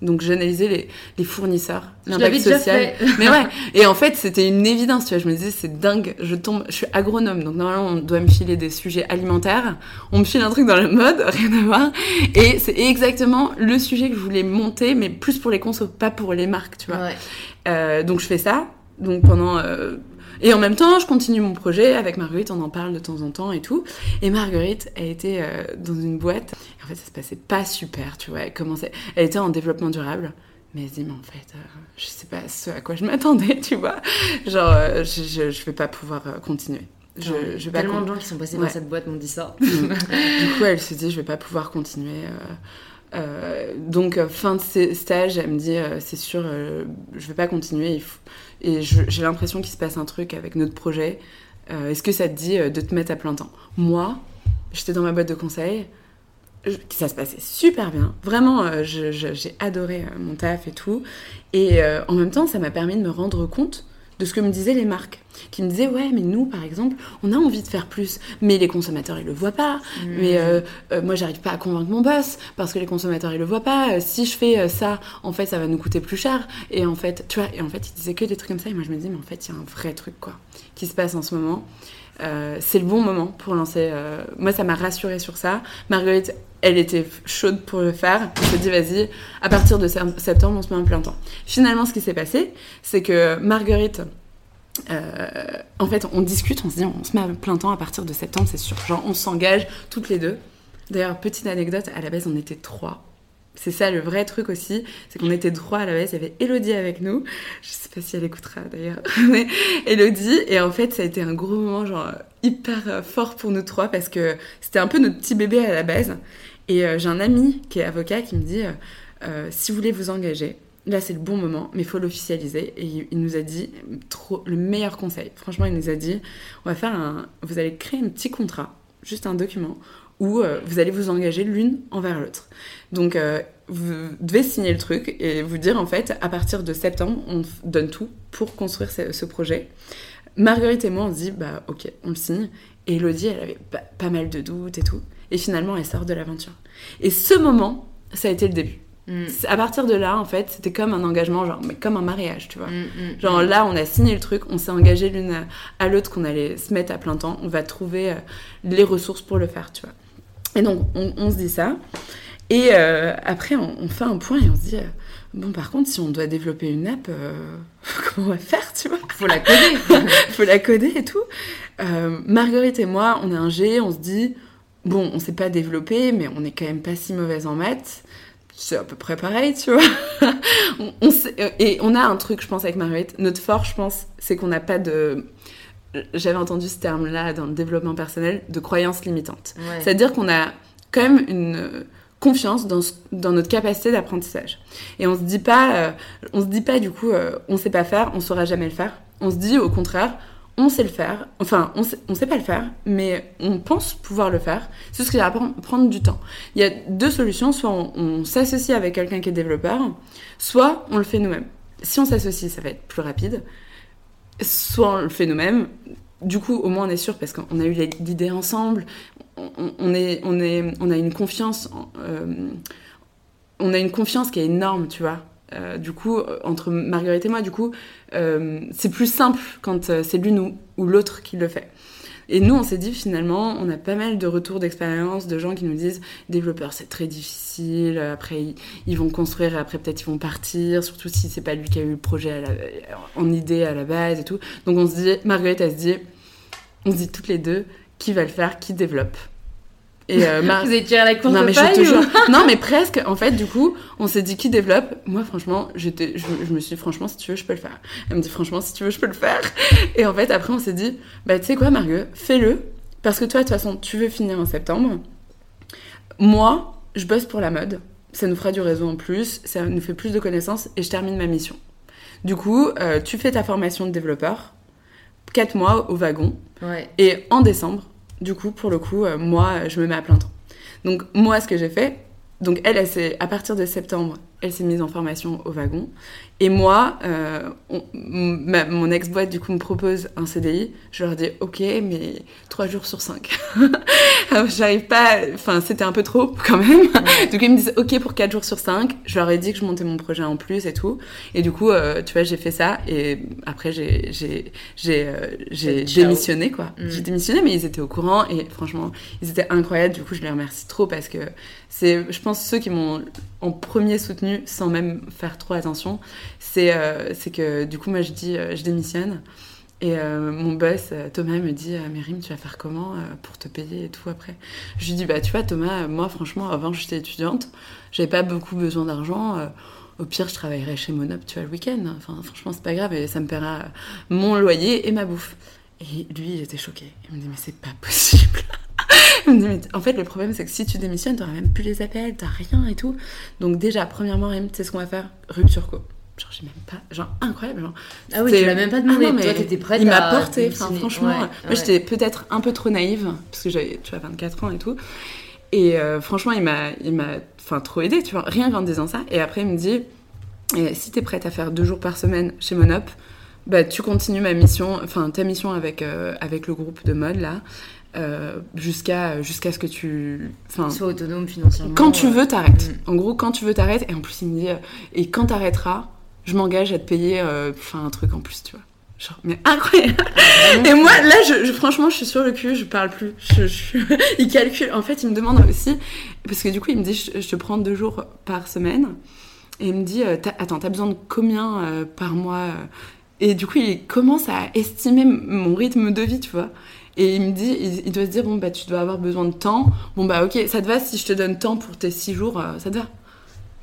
Donc j'analysais les, les fournisseurs, l'impact social. Mais ouais, et en fait c'était une évidence, tu vois. Je me disais c'est dingue, je tombe, je suis agronome, donc normalement on doit me filer des sujets alimentaires. On me file un truc dans la mode, rien à voir. Et c'est exactement le sujet que je voulais monter, mais plus pour les consos, pas pour les marques, tu vois. Ouais. Euh, donc je fais ça. Donc pendant euh, et en même temps, je continue mon projet avec Marguerite, on en parle de temps en temps et tout. Et Marguerite, elle était euh, dans une boîte. Et en fait, ça se passait pas super, tu vois. Elle commençait, elle était en développement durable. Mais elle se dit, mais en fait, euh, je sais pas ce à quoi je m'attendais, tu vois. Genre, euh, je, je, vais pas pouvoir continuer. Je, je vais tellement de gens qui sont passés dans cette boîte m'ont dit ça. du coup, elle se dit, je vais pas pouvoir continuer. donc, fin de stage, elle me dit, c'est sûr, je vais pas continuer. Il faut et j'ai l'impression qu'il se passe un truc avec notre projet. Euh, est-ce que ça te dit euh, de te mettre à plein temps? Moi, j'étais dans ma boîte de conseil, ça se passait super bien. Vraiment, euh, j'ai adoré mon taf et tout. Et en même temps, ça m'a permis de me rendre compte de ce que me disaient les marques, qui me disaient ouais mais nous par exemple on a envie de faire plus, mais les consommateurs ils le voient pas, mmh. mais euh, euh, moi j'arrive pas à convaincre mon boss parce que les consommateurs ils le voient pas. Euh, si je fais ça, en fait ça va nous coûter plus cher. Et en fait tu vois et en fait ils disaient que des trucs comme ça et moi je me dis mais en fait il y a un vrai truc quoi qui se passe en ce moment. c'est le bon moment pour lancer. Moi, ça m'a rassurée sur ça. Marguerite, elle était chaude pour le faire. On s'est dit, vas-y, à partir de septembre, on se met en plein temps. Finalement, ce qui s'est passé, c'est que Marguerite, en fait, on discute, on se dit, on se met à plein temps à partir de septembre, c'est sûr. Genre, on s'engage toutes les deux. D'ailleurs, petite anecdote, à la base, on était trois. C'est ça le vrai truc aussi, c'est qu'on était droit à la base. Il y avait Elodie avec nous. Je sais pas si elle écoutera d'ailleurs, mais Elodie. Et en fait, ça a été un gros moment, genre hyper euh, fort pour nous trois parce que c'était un peu notre petit bébé à la base. Et euh, j'ai un ami qui est avocat qui me dit euh, si vous voulez vous engager, là c'est le bon moment, mais il faut l'officialiser. Et il, nous a dit trop, le meilleur conseil. Franchement, il nous a dit on va faire un, vous allez créer un petit contrat, juste un document où euh, vous allez vous engager l'une envers l'autre. Donc, euh, vous devez signer le truc et vous dire en fait, à partir de septembre, on donne tout pour construire ce, projet. Marguerite et moi, on se dit, bah ok, on le signe. Et Elodie, elle avait pas, mal de doutes et tout. Et finalement, elle sort de l'aventure. Et ce moment, ça a été le début. Mm. À partir de là, en fait, c'était comme un engagement, genre, mais comme un mariage, tu vois. Mm, mm, genre là, on a signé le truc, on s'est engagé l'une à l'autre qu'on allait se mettre à plein temps, on va trouver euh, les ressources pour le faire, tu vois. Et donc, on, se dit ça. Et euh, après, on, fait un point et on se dit, euh, bon, par contre, si on doit développer une app, comment on va faire, tu vois? Faut la coder. Faut la coder et tout. Marguerite et moi, on est un G, on se dit, bon, on sait pas développer, mais on est quand même pas si mauvaise en maths. C'est à peu près pareil, tu vois. on, et on a un truc, je pense, avec Marguerite. Notre force, je pense, c'est qu'on n'a pas de j'avais entendu ce terme-là dans le développement personnel, de croyance limitante. C'est-à-dire qu'on a quand même une confiance dans, dans notre capacité d'apprentissage. Et on se dit pas, euh, on se dit pas du coup, euh, on sait pas faire, on saura jamais le faire. On se dit au contraire, on sait le faire. Enfin, on sait, sait pas le faire, mais on pense pouvoir le faire. C'est ce qui va prendre du temps. Il y a deux solutions. Soit on, s'associe avec quelqu'un qui est développeur, soit on le fait nous-mêmes. Si on s'associe, ça va être plus rapide soit on le fait nous-mêmes. Du coup, au moins on est sûr parce qu'on a eu l'idée ensemble. On a une confiance, euh, on a une confiance qui est énorme, tu vois. Euh, du coup, entre Marguerite et moi, du coup, euh, c'est plus simple quand c'est l'une ou l'autre qui le fait. Et nous, on s'est dit finalement, on a pas mal de retours d'expérience de gens qui nous disent développeur, c'est très difficile. Après, ils, vont construire après, peut-être, ils vont partir. Surtout si c'est pas lui qui a eu le projet en idée à la base et tout. Donc, on se dit, Marguerite, elle se dit, on se dit toutes les deux, qui va le faire, qui développe. Et euh, Vous étiez à la course non, mais je Non, mais presque. En fait, du coup, on s'est dit qui développe. Moi, franchement, j'étais, je, me suis dit, franchement, si tu veux, je peux le faire. Elle me dit, franchement, si tu veux, je peux le faire. Et en fait, après, on s'est dit, bah, tu sais quoi, Margot, fais-le. Parce que toi, de toute façon, tu veux finir en septembre. Moi, je bosse pour la mode. Ça nous fera du réseau en plus. Ça nous fait plus de connaissances. Et je termine ma mission. Du coup, euh, tu fais ta formation de développeur. 4 mois au wagon. Ouais. Et en décembre, du coup, pour le coup, euh, moi, je me mets à plein temps. Donc, moi, ce que j'ai fait, donc elle, elle à partir de septembre, elle s'est mise en formation au wagon. Et moi, euh, mon ex-boîte, du coup, me propose un CDI. Je leur dis, OK, mais trois jours sur cinq. J'arrive pas... Enfin, c'était un peu trop, quand même. Du coup, ils me disent, OK pour quatre jours sur cinq. Je leur ai dit que je montais mon projet en plus et tout. Et du coup, euh, tu vois, j'ai fait ça. Et après, j'ai euh, démissionné, quoi. Mm. J'ai démissionné, mais ils étaient au courant. Et franchement, ils étaient incroyables. Du coup, je les remercie trop parce que c'est, je pense, ceux qui m'ont en premier soutenu sans même faire trop attention. C'est euh, que du coup, moi, je dis, euh, je démissionne. Et euh, mon boss, Thomas, me dit Mérim, tu vas faire comment pour te payer et tout après? Je lui dis Bah, tu vois, Thomas, moi, franchement, avant, j'étais étudiante, j'avais pas beaucoup besoin d'argent. au pire, je travaillerais chez Monop, tu vois, le week-end. Enfin, franchement, c'est pas grave et ça me paiera mon loyer et ma bouffe. Et lui, il était choqué. Il me dit Mais c'est pas possible en fait, le problème, c'est que si tu démissionnes, t'auras même plus les appels, t'as rien et tout. Donc, déjà, premièrement, tu sais ce qu'on va faire? Rupture co. Genre, j'ai même pas. Genre, incroyable. Genre, ah oui, tu l'as même pas demandé. Ah mais Toi, t'étais prête Il m'a porté. Enfin, franchement, moi, j'étais peut-être un peu trop naïve, parce que j'avais, tu vois, 24 ans et tout. Et euh, franchement, il m'a, il m'a, enfin, trop aidé, tu vois, rien qu'en disant ça. Et après, il me dit, eh, si t'es prête à faire deux jours par semaine chez Monop, bah, tu continues ma mission, enfin, ta mission avec, euh, avec le groupe de mode, là. Euh, jusqu'à jusqu'à ce que tu sois autonome financièrement quand tu veux t'arrêtes. mm. en gros quand tu veux t'arrêtes. Et en plus il me dit euh, et quand t'arrêteras je m'engage à te payer euh, enfin un truc en plus tu vois. Genre mais incroyable. Et moi là je, franchement je suis sur le cul je parle plus. Je, il calcule. En fait il me demande aussi parce que du coup il me dit je, te prends deux jours par semaine. Et il me dit attends t'as besoin de combien par mois et du coup il commence à estimer mon rythme de vie tu vois et il me dit, il, doit se dire, bon, bah, tu dois avoir besoin de temps. Bon, bah, ok, ça te va si je te donne temps pour tes six jours, euh, ça te va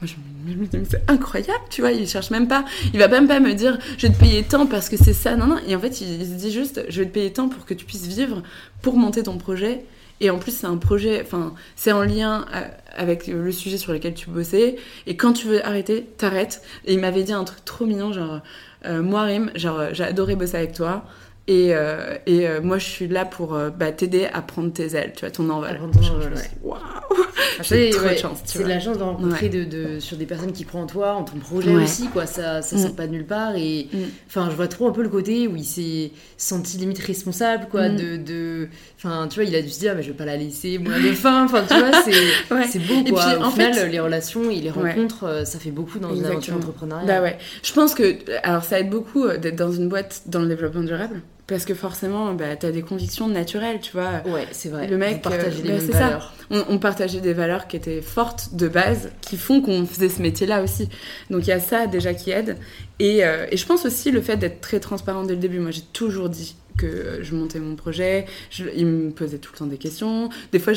Moi, je me dis, c'est incroyable, tu vois, il cherche même pas, il va même pas me dire, je vais te payer tant parce que c'est ça, non, non. Et en fait, il, se dit juste, je vais te payer tant pour que tu puisses vivre, pour monter ton projet. Et en plus, c'est un projet, enfin, c'est en lien euh, avec le sujet sur lequel tu bossais. Et quand tu veux arrêter, t'arrêtes. Et il m'avait dit un truc trop mignon, genre, euh, moi, Rim, genre, j'ai adoré bosser avec toi. Et, euh, et euh, moi, je suis là pour euh, bah, t'aider à prendre tes ailes, tu vois, ton envol. Waouh J'ai trop de chance. C'est de la chance de rencontrer de, de, sur des personnes qui croient en toi, en ton projet aussi, quoi. Ça, ça sort mm. pas de nulle part. Et mm. je vois trop un peu le côté où il s'est senti limite responsable, quoi. Mm. De, enfin, tu vois, il a dû se dire, mais je vais pas la laisser moi de faim. Enfin, tu vois, c'est beau, quoi. Au final, les relations et les rencontres, ça fait beaucoup dans une aventure entrepreneuriale. Bah ouais. Je pense que, alors, ça aide beaucoup d'être dans une boîte dans le développement durable. Parce que forcément, bah, tu as des convictions naturelles, tu vois. Ouais, c'est vrai. Le mec, partageait les bah, mêmes valeurs. On, on, partageait des valeurs qui étaient fortes de base, qui font qu'on faisait ce métier-là aussi. Donc il y a ça déjà qui aide. Et, euh, et je pense aussi le fait d'être très transparent dès le début. Moi, j'ai toujours dit que je montais mon projet, il me posait tout le temps des questions. Des fois,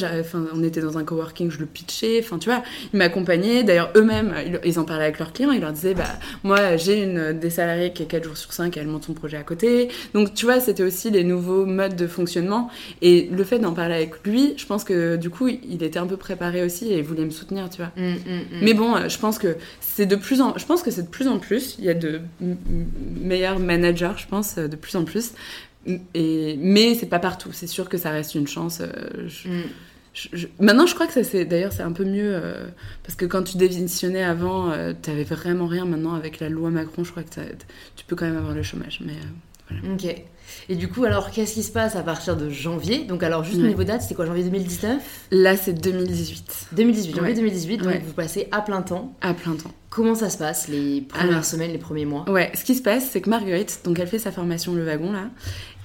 on était dans un coworking, je le pitchais. Enfin, tu vois, il m'accompagnait. D'ailleurs, eux-mêmes, ils, en parlaient avec leurs clients. Ils leur disaient, bah, moi, j'ai une des salariés qui est 4 jours sur 5 et elle monte son projet à côté. Donc, tu vois, c'était aussi les nouveaux modes de fonctionnement. Et le fait d'en parler avec lui, je pense que du coup, il était un peu préparé aussi et il voulait me soutenir, tu vois. Mmh, mmh, mmh. Mais bon, je pense que c'est de plus en, je pense que c'est de plus en plus. Il y a de meilleurs managers, je pense, de plus en plus. Et, mais c'est pas partout. C'est sûr que ça reste une chance. Euh, mm. maintenant, je crois que ça c'est d'ailleurs c'est un peu mieux euh, parce que quand tu démissionnais avant, euh, tu avais vraiment rien. Maintenant, avec la loi Macron, je crois que tu peux quand même avoir le chômage. Mais voilà. Ok. Et du coup, alors, qu'est-ce qui se passe à partir de janvier? Donc, alors, juste au niveau date, c'était quoi Janvier 2019 Là, c'est 2018. 2018, janvier 2018. Donc, vous passez à plein temps. À plein temps. Comment ça se passe les premières semaines, les premiers mois Ouais, ce qui se passe, c'est que Marguerite, donc elle fait sa formation Le Wagon là,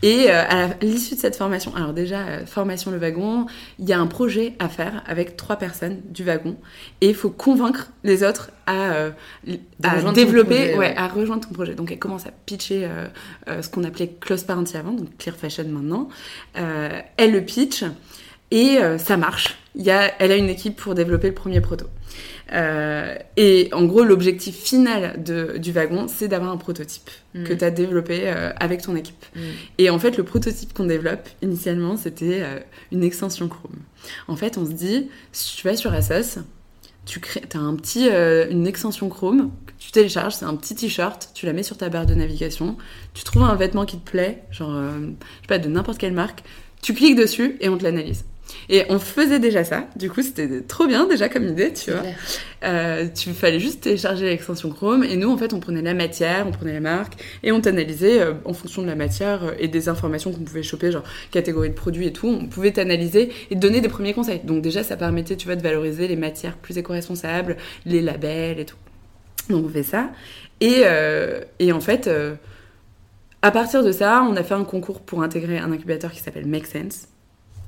et euh, à l'issue de cette formation, alors déjà, euh, formation le wagon, il y a un projet à faire avec trois personnes du wagon et il faut convaincre les autres à, euh, à développer, ouais, à rejoindre ton projet. Donc elle commence à pitcher ce qu'on appelait Close Parenty avant, donc Clear Fashion maintenant. elle le pitch et ça marche. Il y a, elle a une équipe pour développer le premier proto. Euh, et en gros, l'objectif final de, du wagon, c'est d'avoir un prototype mm. que tu as développé euh, avec ton équipe. Mm. Et en fait, le prototype qu'on développe, initialement, c'était euh, une extension Chrome. En fait, on se dit, si tu vas sur Asos, tu crées, as un petit, une extension Chrome que tu télécharges, c'est un petit t-shirt, tu la mets sur ta barre de navigation, tu trouves un vêtement qui te plaît, genre, je sais pas, de n'importe quelle marque, tu cliques dessus et on te l'analyse. Et on faisait déjà ça, du coup c'était trop bien déjà comme idée, tu vois. Euh, tu fallait juste télécharger l'extension Chrome et nous en fait on prenait la matière, on prenait la marque et on t'analysait euh, en fonction de la matière euh, et des informations qu'on pouvait choper, genre catégorie de produits et tout, on pouvait t'analyser et te donner des premiers conseils. Donc déjà ça permettait, tu vois, de valoriser les matières plus éco-responsables, les labels et tout. Donc on fait ça. Et, et en fait, à partir de ça, on a fait un concours pour intégrer un incubateur qui s'appelle Make Sense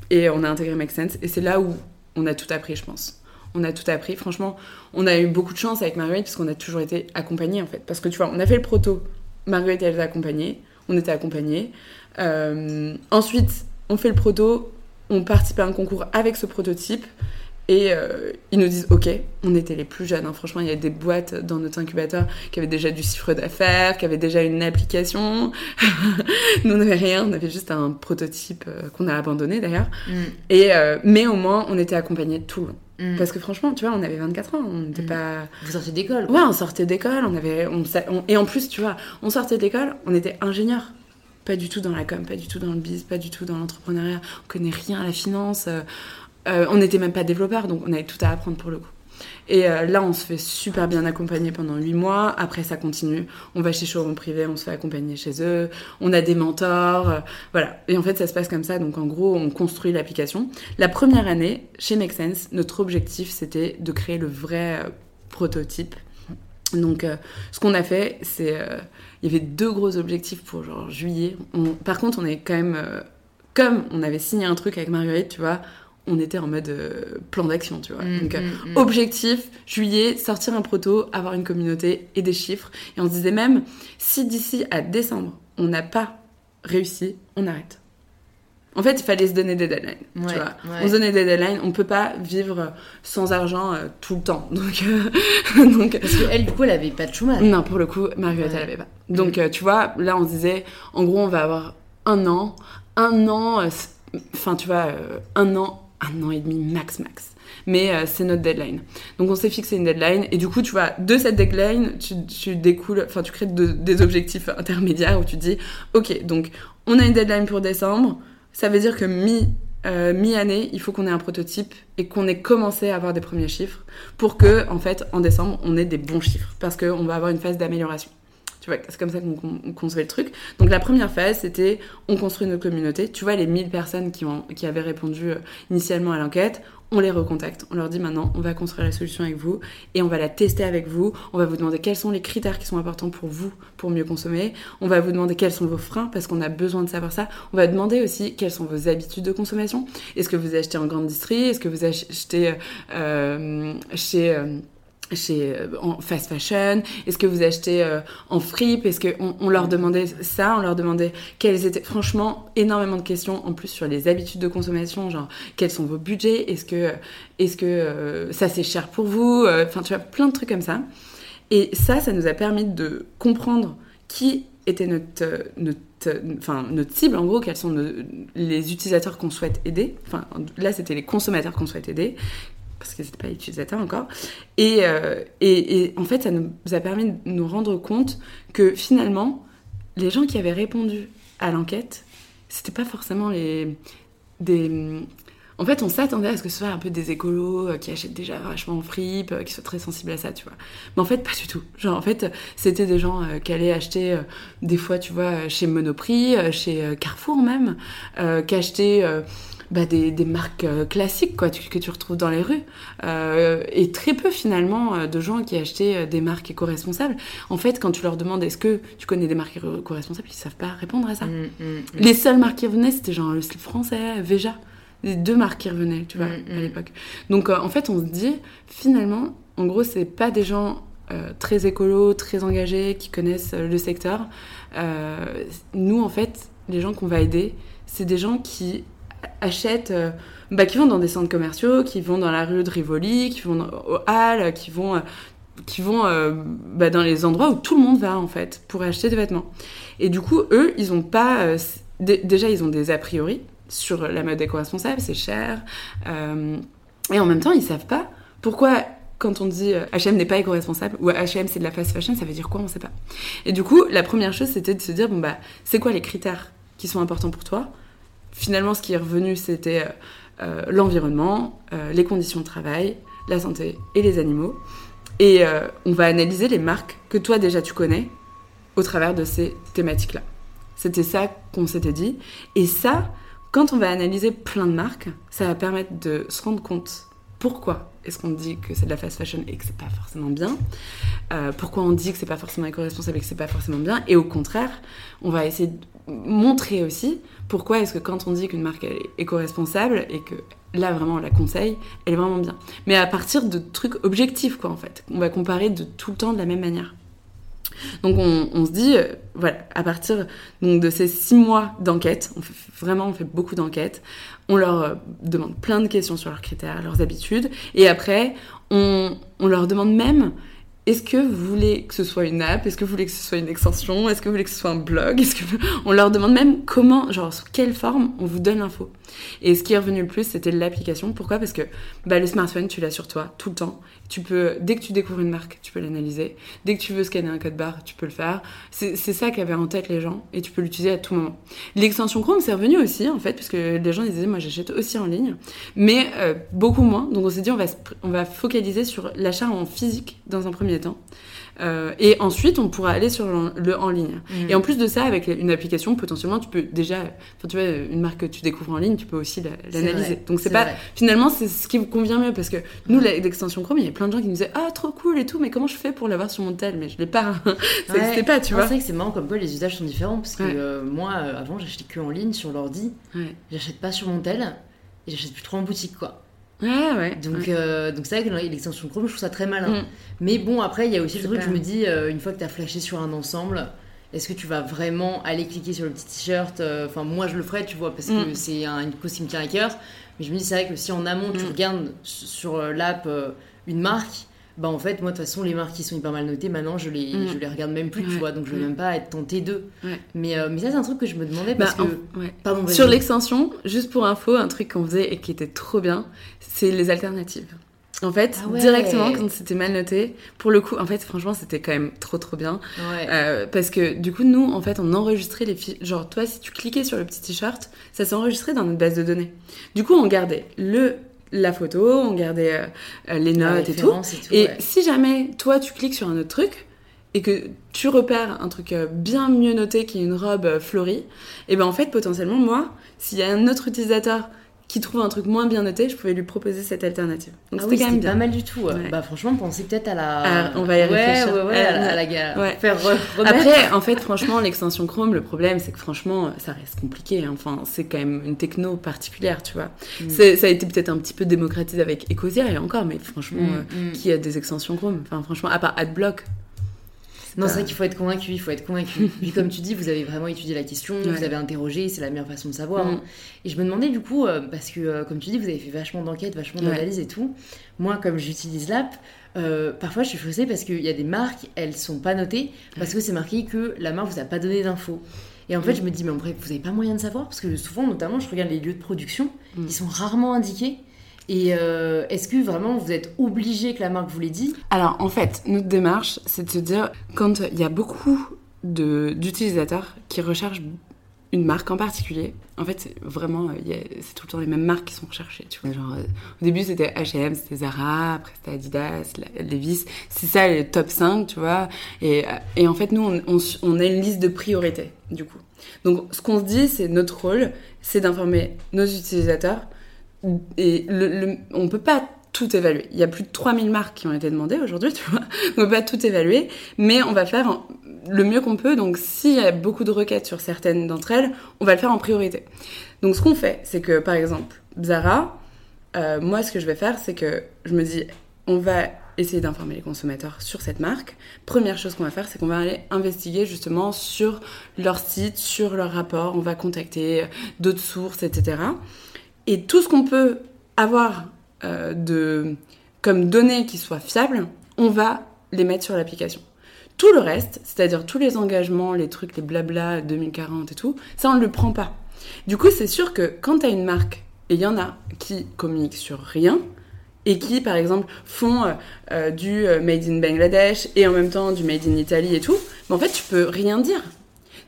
et on a intégré Make Sense. Et c'est là où on a tout appris, je pense. On a tout appris. Franchement, on a eu beaucoup de chance avec Marguerite parce qu'on a toujours été accompagnés, en fait. Parce que tu vois, on a fait le proto. Marguerite, elle a accompagnée. On était accompagnés. Euh, ensuite, on fait le proto. On participe à un concours avec ce prototype. Et euh, ils nous disent, OK, on était les plus jeunes. Hein. Franchement, il y a des boîtes dans notre incubateur qui avaient déjà du chiffre d'affaires, qui avaient déjà une application. nous, on n'avait rien, on avait juste un prototype euh, qu'on a abandonné d'ailleurs. Mm. Et euh, mais au moins, on était accompagnés tout le long. Mm. Parce que franchement, tu vois, on avait 24 ans, on n'était mm. pas... Vous sortez d'école Ouais, on sortait d'école, on avait... Et en plus, tu vois, on sortait d'école, on était ingénieur pas du tout dans la com, pas du tout dans le biz, pas du tout dans l'entrepreneuriat. On connaît rien à la finance. Euh, on n'était même pas développeurs, donc on avait tout à apprendre pour le coup. Et euh, là, on se fait super bien accompagner pendant 8 mois. Après, ça continue. On va chez showroom privé, on se fait accompagner chez eux. On a des mentors. Euh, voilà. Et en fait, ça se passe comme ça. Donc, en gros, on construit l'application. La première année, chez Make Sense, notre objectif, c'était de créer le vrai prototype. Donc, ce qu'on a fait, c'est. il y avait deux gros objectifs pour genre juillet. par contre, on est quand même. comme on avait signé un truc avec Marguerite, tu vois, on était en mode euh, plan d'action, tu vois. Mm, Donc, euh, mm, mm. objectif, juillet, sortir un proto, avoir une communauté et des chiffres. Et on se disait même, si d'ici à décembre, on n'a pas réussi, on arrête. En fait, il fallait se donner des deadlines. tu vois. On se donnait des deadlines. On peut pas vivre sans argent euh, tout le temps. Donc, euh, donc parce qu'elle, du coup, elle avait pas de chômage. Non, pour le coup, Marguerite, elle avait pas. Donc, euh, tu vois, là, on se disait, en gros, on va avoir un an, un an, enfin, tu vois, un an, un an et demi max, max. Mais c'est notre deadline. Donc, on s'est fixé une deadline. Et du coup, tu vois, de cette deadline, tu, tu découles, enfin, tu crées des objectifs intermédiaires où tu dis, ok, donc, on a une deadline pour décembre ça veut dire que mi, euh, mi-année, il faut qu'on ait un prototype et qu'on ait commencé à avoir des premiers chiffres pour que, en fait, en décembre, on ait des bons chiffres parce qu'on va avoir une phase d'amélioration. Tu vois, c'est comme ça qu'on construit le truc. Donc la première phase, c'était on construit notre communauté. Tu vois, les 1000 personnes qui, ont, qui avaient répondu euh, initialement à l'enquête, on les recontacte. On leur dit maintenant, on va construire la solution avec vous et on va la tester avec vous. On va vous demander quels sont les critères qui sont importants pour vous pour mieux consommer. On va vous demander quels sont vos freins parce qu'on a besoin de savoir ça. On va demander aussi quelles sont vos habitudes de consommation. Est-ce que vous achetez en grande distrie? Est-ce que vous achetez euh, chez... Euh, chez euh, en fast fashion? Est-ce que vous achetez euh, en fripe? Est-ce qu'on on leur demandait ça? On leur demandait quelles étaient franchement énormément de questions en plus sur les habitudes de consommation, genre quels sont vos budgets? Est-ce que est-ce que euh, ça c'est cher pour vous? Enfin tu vois plein de trucs comme ça. Et ça, ça nous a permis de comprendre qui était notre enfin notre cible en gros, quels sont les utilisateurs qu'on souhaite aider. Enfin là c'était les consommateurs qu'on souhaite aider parce que c'était pas utilisateur encore. Euh, et, et, en fait, ça nous a permis de nous rendre compte que finalement, les gens qui avaient répondu à l'enquête, c'était pas forcément les des en fait, on s'attendait à ce que ce soit un peu des écolos euh, qui achètent déjà vachement en fripe, euh, qui soient très sensibles à ça, tu vois. Mais en fait, pas du tout. Genre, en fait, c'était des gens qui allaient acheter des fois, tu vois, chez Monoprix, chez Carrefour même, qui achetaient bah, des, des, marques euh, classiques quoi, que tu retrouves dans les rues. Euh, et très peu finalement euh, de gens qui achetaient des marques éco-responsables. En fait, quand tu leur demandes est-ce que tu connais des marques éco-responsables, ils savent pas répondre à ça. Mm, mm, mm. Les seules marques qui revenaient, c'était genre le slip français, Veja. Les deux marques qui revenaient, tu vois, à l'époque. Donc en fait, on se dit, finalement, en gros, c'est pas des gens très écolos, très engagés, qui connaissent le secteur. nous, en fait, les gens qu'on va aider, c'est des gens qui achètent, euh, bah, qui vont dans des centres commerciaux, qui vont dans la rue de Rivoli, qui vont au Halles, qui vont, euh, qui vont euh, bah, dans les endroits où tout le monde va en fait pour acheter des vêtements. Et du coup, eux, ils ont pas. déjà, ils ont des a priori sur la mode éco-responsable, c'est cher. et en même temps, ils savent pas pourquoi quand on dit H&M n'est pas éco-responsable ou H&M c'est de la fast fashion, ça veut dire quoi On sait pas. Et du coup, la première chose c'était de se dire bon bah c'est quoi les critères qui sont importants pour toi finalement, ce qui est revenu, c'était euh, euh, l'environnement, euh, les conditions de travail, la santé et les animaux. Et on va analyser les marques que toi déjà tu connais au travers de ces thématiques-là. C'était ça qu'on s'était dit. Et ça, quand on va analyser plein de marques, ça va permettre de se rendre compte pourquoi est-ce qu'on dit que c'est de la fast fashion et que c'est pas forcément bien Pourquoi on dit que c'est pas forcément éco-responsable et que c'est pas forcément bien Et au contraire, on va essayer de montrer aussi pourquoi est-ce que quand on dit qu'une marque est éco-responsable et que là vraiment on la conseille, elle est vraiment bien. Mais à partir de trucs objectifs quoi en fait. On va comparer de tout le temps de la même manière. Donc on, se dit, euh, voilà, à partir donc, de ces six mois d'enquête, vraiment on fait beaucoup d'enquêtes, on leur euh, demande plein de questions sur leurs critères, leurs habitudes, et après on, leur demande même est-ce que vous voulez que ce soit une app? Est-ce que vous voulez que ce soit une extension? Est-ce que vous voulez que ce soit un blog? Est-ce que on leur demande même comment, genre sous quelle forme on vous donne l'info. Et ce qui est revenu le plus, c'était l'application. Pourquoi? Parce que bah, le smartphone, tu l'as sur toi tout le temps. Tu peux, dès que tu découvres une marque, tu peux l'analyser. Dès que tu veux scanner un code barre, tu peux le faire. C'est ça qu'avaient en tête les gens et tu peux l'utiliser à tout moment. L'extension Chrome, c'est revenu aussi en fait, parce que les gens disaient, moi j'achète aussi en ligne, mais euh, beaucoup moins. Donc on s'est dit, on va, on va focaliser sur l'achat en physique dans un premier temps. Euh, et ensuite, on pourra aller sur le, en ligne. Mm. Et en plus de ça, avec une application, potentiellement, tu peux déjà, enfin, tu vois, une marque que tu découvres en ligne, tu peux aussi l'analyser. Donc c'est pas, finalement, c'est ce qui vous convient mieux parce que nous, l'extension Chrome, il y a plein de gens qui nous disaient, ah, trop cool et tout, mais comment je fais pour l'avoir sur mon tel? Mais je l'ai pas. ça n'existait pas, tu vois. C'est vrai que c'est marrant comme quoi les usages sont différents parce que euh, moi, euh, avant, j'achetais que en ligne sur l'ordi. J'achète pas sur mon tel et j'achète plus trop en boutique, quoi. Ouais, ouais. Donc, euh, donc c'est vrai que l'extension Chrome, je trouve ça très malin. Mm. Mais bon, après, il y a aussi le truc, je me dis, euh, une fois que tu as flashé sur un ensemble, est-ce que tu vas vraiment aller cliquer sur le petit t-shirt Enfin, moi, je le ferais, tu vois, parce que mm. c'est un, une cause qui me tient à cœur. Mais je me dis, c'est vrai que si en amont, tu mm. regardes sur l'app une marque, bah en fait moi de toute façon les marques qui sont hyper mal notées maintenant je les mm. je les regarde même plus tu vois. Donc je vais même pas être tentée d'eux. Mais mais ça c'est un truc que je me demandais parce bah, que Pardon, sur l'extension juste pour info un truc qu'on faisait et qui était trop bien c'est les alternatives. En fait, ah directement quand c'était mal noté, pour le coup, en fait, franchement, c'était quand même trop trop bien. Euh, parce que du coup, nous, en fait, on enregistrait les fiches. Genre, toi, si tu cliquais sur le petit t-shirt, ça s'enregistrait dans notre base de données. Du coup, on gardait le la photo, on gardait euh, les notes et tout. Et, si jamais toi tu cliques sur un autre truc et que tu repères un truc euh, bien mieux noté qui est une robe euh, fleurie, et eh ben en fait potentiellement moi, s'il y a un autre utilisateur qui trouve un truc moins bien noté, je pouvais lui proposer cette alternative. Donc ah c'était quand même pas mal du tout. Bah franchement, pensez peut-être à la. Ah, on va y réfléchir. Ouais, ouais, à, la, guerre. Faire Après, en fait, franchement, l'extension Chrome, le problème, c'est que franchement, ça reste compliqué. Hein. Enfin, c'est quand même une techno particulière, tu vois. Mm. Ça a été peut-être un petit peu démocratisé avec Ecosia et encore, mais franchement, mm, euh, mm. qui a des extensions Chrome? Enfin, franchement, à part AdBlock, non, c'est vrai qu'il faut être convaincu, il faut être convaincu. Puis comme tu dis, vous avez vraiment étudié la question, vous avez interrogé, c'est la meilleure façon de savoir. Hein. Mm. Et je me demandais du coup, euh, parce que euh, comme tu dis, vous avez fait vachement d'enquêtes, vachement d'analyses et tout. Moi, comme j'utilise l'app, euh, parfois je suis frustrée parce qu'il y a des marques, elles sont pas notées, parce que c'est marqué que la marque vous a pas donné d'infos. Et en fait, mm. je me dis, mais en bref, vous avez pas moyen de savoir Parce que souvent, notamment, je regarde les lieux de production, mm. ils sont rarement indiqués. Et euh, est-ce que vraiment vous êtes obligé que la marque vous l'ait dit? Alors en fait, notre démarche, c'est de se dire, quand il y a beaucoup d'utilisateurs qui recherchent une marque en particulier, en fait, vraiment, c'est tout le temps les mêmes marques qui sont recherchées. Tu vois. Genre, euh, au début, c'était H&M, c'était Zara, après c'était Adidas, Levi's. C'est ça les top 5, tu vois. Et, et en fait, nous, on a une liste de priorités, du coup. Donc, ce qu'on se dit, c'est notre rôle, c'est d'informer nos utilisateurs et on peut pas tout évaluer. Il y a plus de 3000 marques qui ont été demandées aujourd'hui, tu vois. On peut pas tout évaluer, mais on va faire le mieux qu'on peut. Donc, s'il y a beaucoup de requêtes sur certaines d'entre elles, on va le faire en priorité. Donc, ce qu'on fait, c'est que, par exemple, Zara, euh, moi, ce que je vais faire, c'est que je me dis, on va essayer d'informer les consommateurs sur cette marque. Première chose qu'on va faire, c'est qu'on va aller investiguer justement sur leur site, sur leur rapport. On va contacter d'autres sources, etc. Et tout ce qu'on peut avoir euh, de, comme données qui soient fiables, on va les mettre sur l'application. Tout le reste, c'est-à-dire tous les engagements, les trucs, les blabla 2040 et tout, ça on ne le prend pas. Du coup, c'est sûr que quand tu as une marque, et il y en a qui communiquent sur rien, et qui, par exemple, font euh, euh, du Made in Bangladesh et en même temps du Made in Italy et tout, mais en fait, tu peux rien dire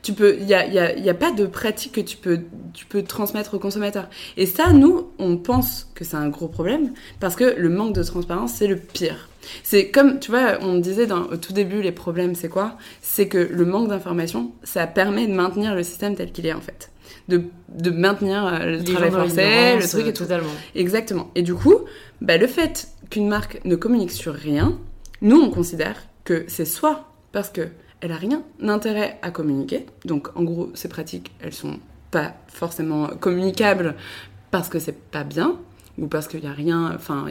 tu peux, il y a, y, a, y a, pas de pratique que tu peux, tu peux transmettre aux consommateurs. Et ça, nous, on pense que c'est un gros problème parce que le manque de transparence, c'est le pire. C'est comme, tu vois, on disait dans, au tout début, les problèmes, c'est quoi? C'est que le manque d'information, ça permet de maintenir le système tel qu'il est en fait. De, de maintenir euh, le travail forcé, le truc et tout. Totalement. Exactement. Et du coup, bah, le fait qu'une marque ne communique sur rien, nous, on considère que c'est soit parce que elle a rien d'intérêt à communiquer. Donc en gros, ces pratiques, elles sont pas forcément communicables parce que c'est pas bien ou parce qu'il y a rien, enfin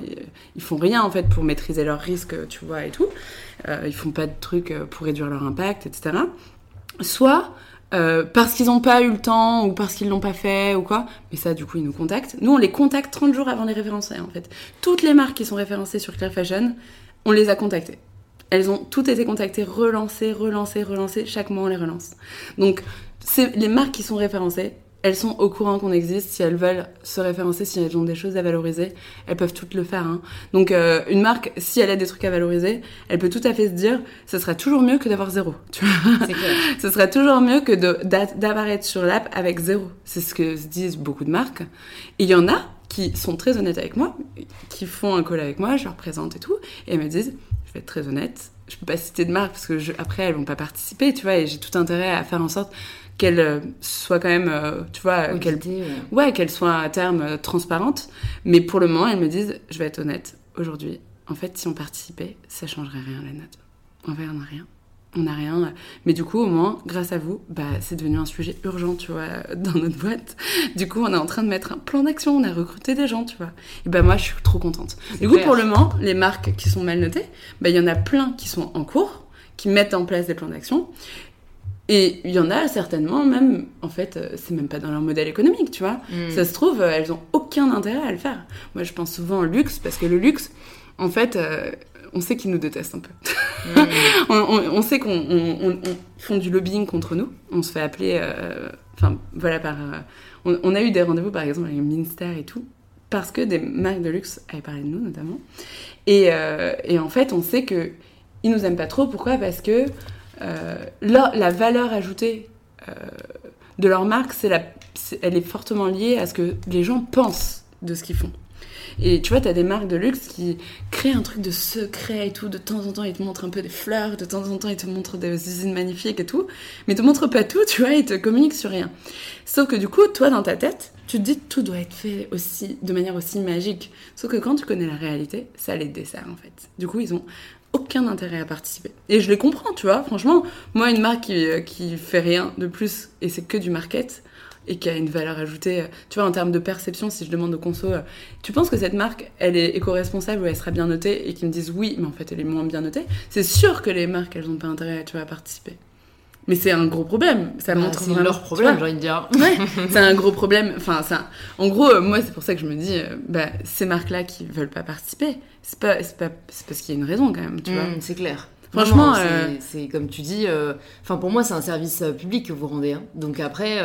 ils font rien en fait pour maîtriser leurs risques, tu vois et tout. Euh, ils font pas de trucs euh, pour réduire leur impact, etc. Soit euh, parce qu'ils n'ont pas eu le temps ou parce qu'ils l'ont pas fait ou quoi. Mais ça, du coup, ils nous contactent. Nous, on les contacte 30 jours avant les référencer, en fait. Toutes les marques qui sont référencées sur Clear Fashion, on les a contactées. Elles ont toutes été contactées, relancées, relancées, relancées. Chaque mois, on les relance. Donc, c'est les marques qui sont référencées. Elles sont au courant qu'on existe. Si elles veulent se référencer, si elles ont des choses à valoriser, elles peuvent toutes le faire. Hein. Donc, euh, une marque, si elle a des trucs à valoriser, elle peut tout à fait se dire, ce sera toujours mieux que d'avoir zéro. Tu vois ce sera toujours mieux que d'apparaître sur l'app avec zéro. C'est ce que se disent beaucoup de marques. Et il y en a qui sont très honnêtes avec moi, qui font un call avec moi, je leur présente et tout, et elles me disent vais être très honnête. Je peux pas citer de marque parce que après elles vont pas participer, tu vois, et j'ai tout intérêt à faire en sorte qu'elles euh, soient quand même, euh, tu vois, qu'elles ouais, qu'elles soient à terme euh, transparentes. Mais pour le moment, elles me disent, je vais être honnête, aujourd'hui, en fait, si on participait, ça changerait rien la note. On verra rien on n'a rien. Mais du coup, au moins, grâce à vous, bah, c'est devenu un sujet urgent, tu vois, dans notre boîte. Du coup, on est en train de mettre un plan d'action, on a recruté des gens, tu vois. Et bah, moi, je suis trop contente. Du coup, pour le moment, les marques qui sont mal notées, bah, il y en a plein qui sont en cours, qui mettent en place des plans d'action. Et il y en a certainement, même, en fait, euh, c'est même pas dans leur modèle économique, tu vois. Mm. Ça se trouve, euh, elles ont aucun intérêt à le faire. Moi, je pense souvent au luxe, parce que le luxe, en fait, euh, on sait qu'ils nous détestent un peu. Mm. on, on- on sait qu'on on, on- on font du lobbying contre nous. On se fait appeler, euh, enfin, voilà, par. euh, on, a eu des rendez-vous, par exemple, avec le ministère et tout, parce que des marques de luxe avaient parlé de nous, notamment. Et, euh, et en fait, on sait que ils nous aiment pas trop. Pourquoi? Parce que leur- la valeur ajoutée de leur marque, c'est- elle est fortement liée à ce que les gens pensent de ce qu'ils font. Et tu vois, tu as des marques de luxe qui créent un truc de secret et tout. De temps en temps, ils te montrent un peu des fleurs, de temps en temps, ils te montrent des usines magnifiques et tout. Mais ils te montrent pas tout, tu vois, ils te communiquent sur rien. Sauf que du coup, toi, dans ta tête, tu te dis tout doit être fait aussi, de manière aussi magique. Sauf que quand tu connais la réalité, ça les dessert en fait. Du coup, ils ont aucun intérêt à participer. Et je les comprends, tu vois. Franchement, moi, une marque qui, euh, qui fait rien de plus et c'est que du market et qui a une valeur ajoutée, tu vois, en termes de perception, si je demande aux conso, euh, tu penses que cette marque, elle est éco-responsable ou elle sera bien notée et qu'ils me disent oui, mais en fait, elle est moins bien notée, c'est sûr que les marques, elles n'ont pas intérêt, tu vois, à participer. Mais c'est un gros problème. Ça Bah, montre c'est vraiment- leur tu problème, j'ai envie de dire. Ouais, c'est un gros problème. Enfin, c'est un- en gros, euh, moi, c'est pour ça que je me dis, euh, bah, ces marques-là qui veulent pas participer, c'est pas, c'est pas, c'est parce qu'il y a une raison quand même, tu vois. Mm, c'est clair. Franchement, euh, c'est c'est comme tu dis. Enfin, pour moi, c'est un service public que vous rendez. hein. Donc après,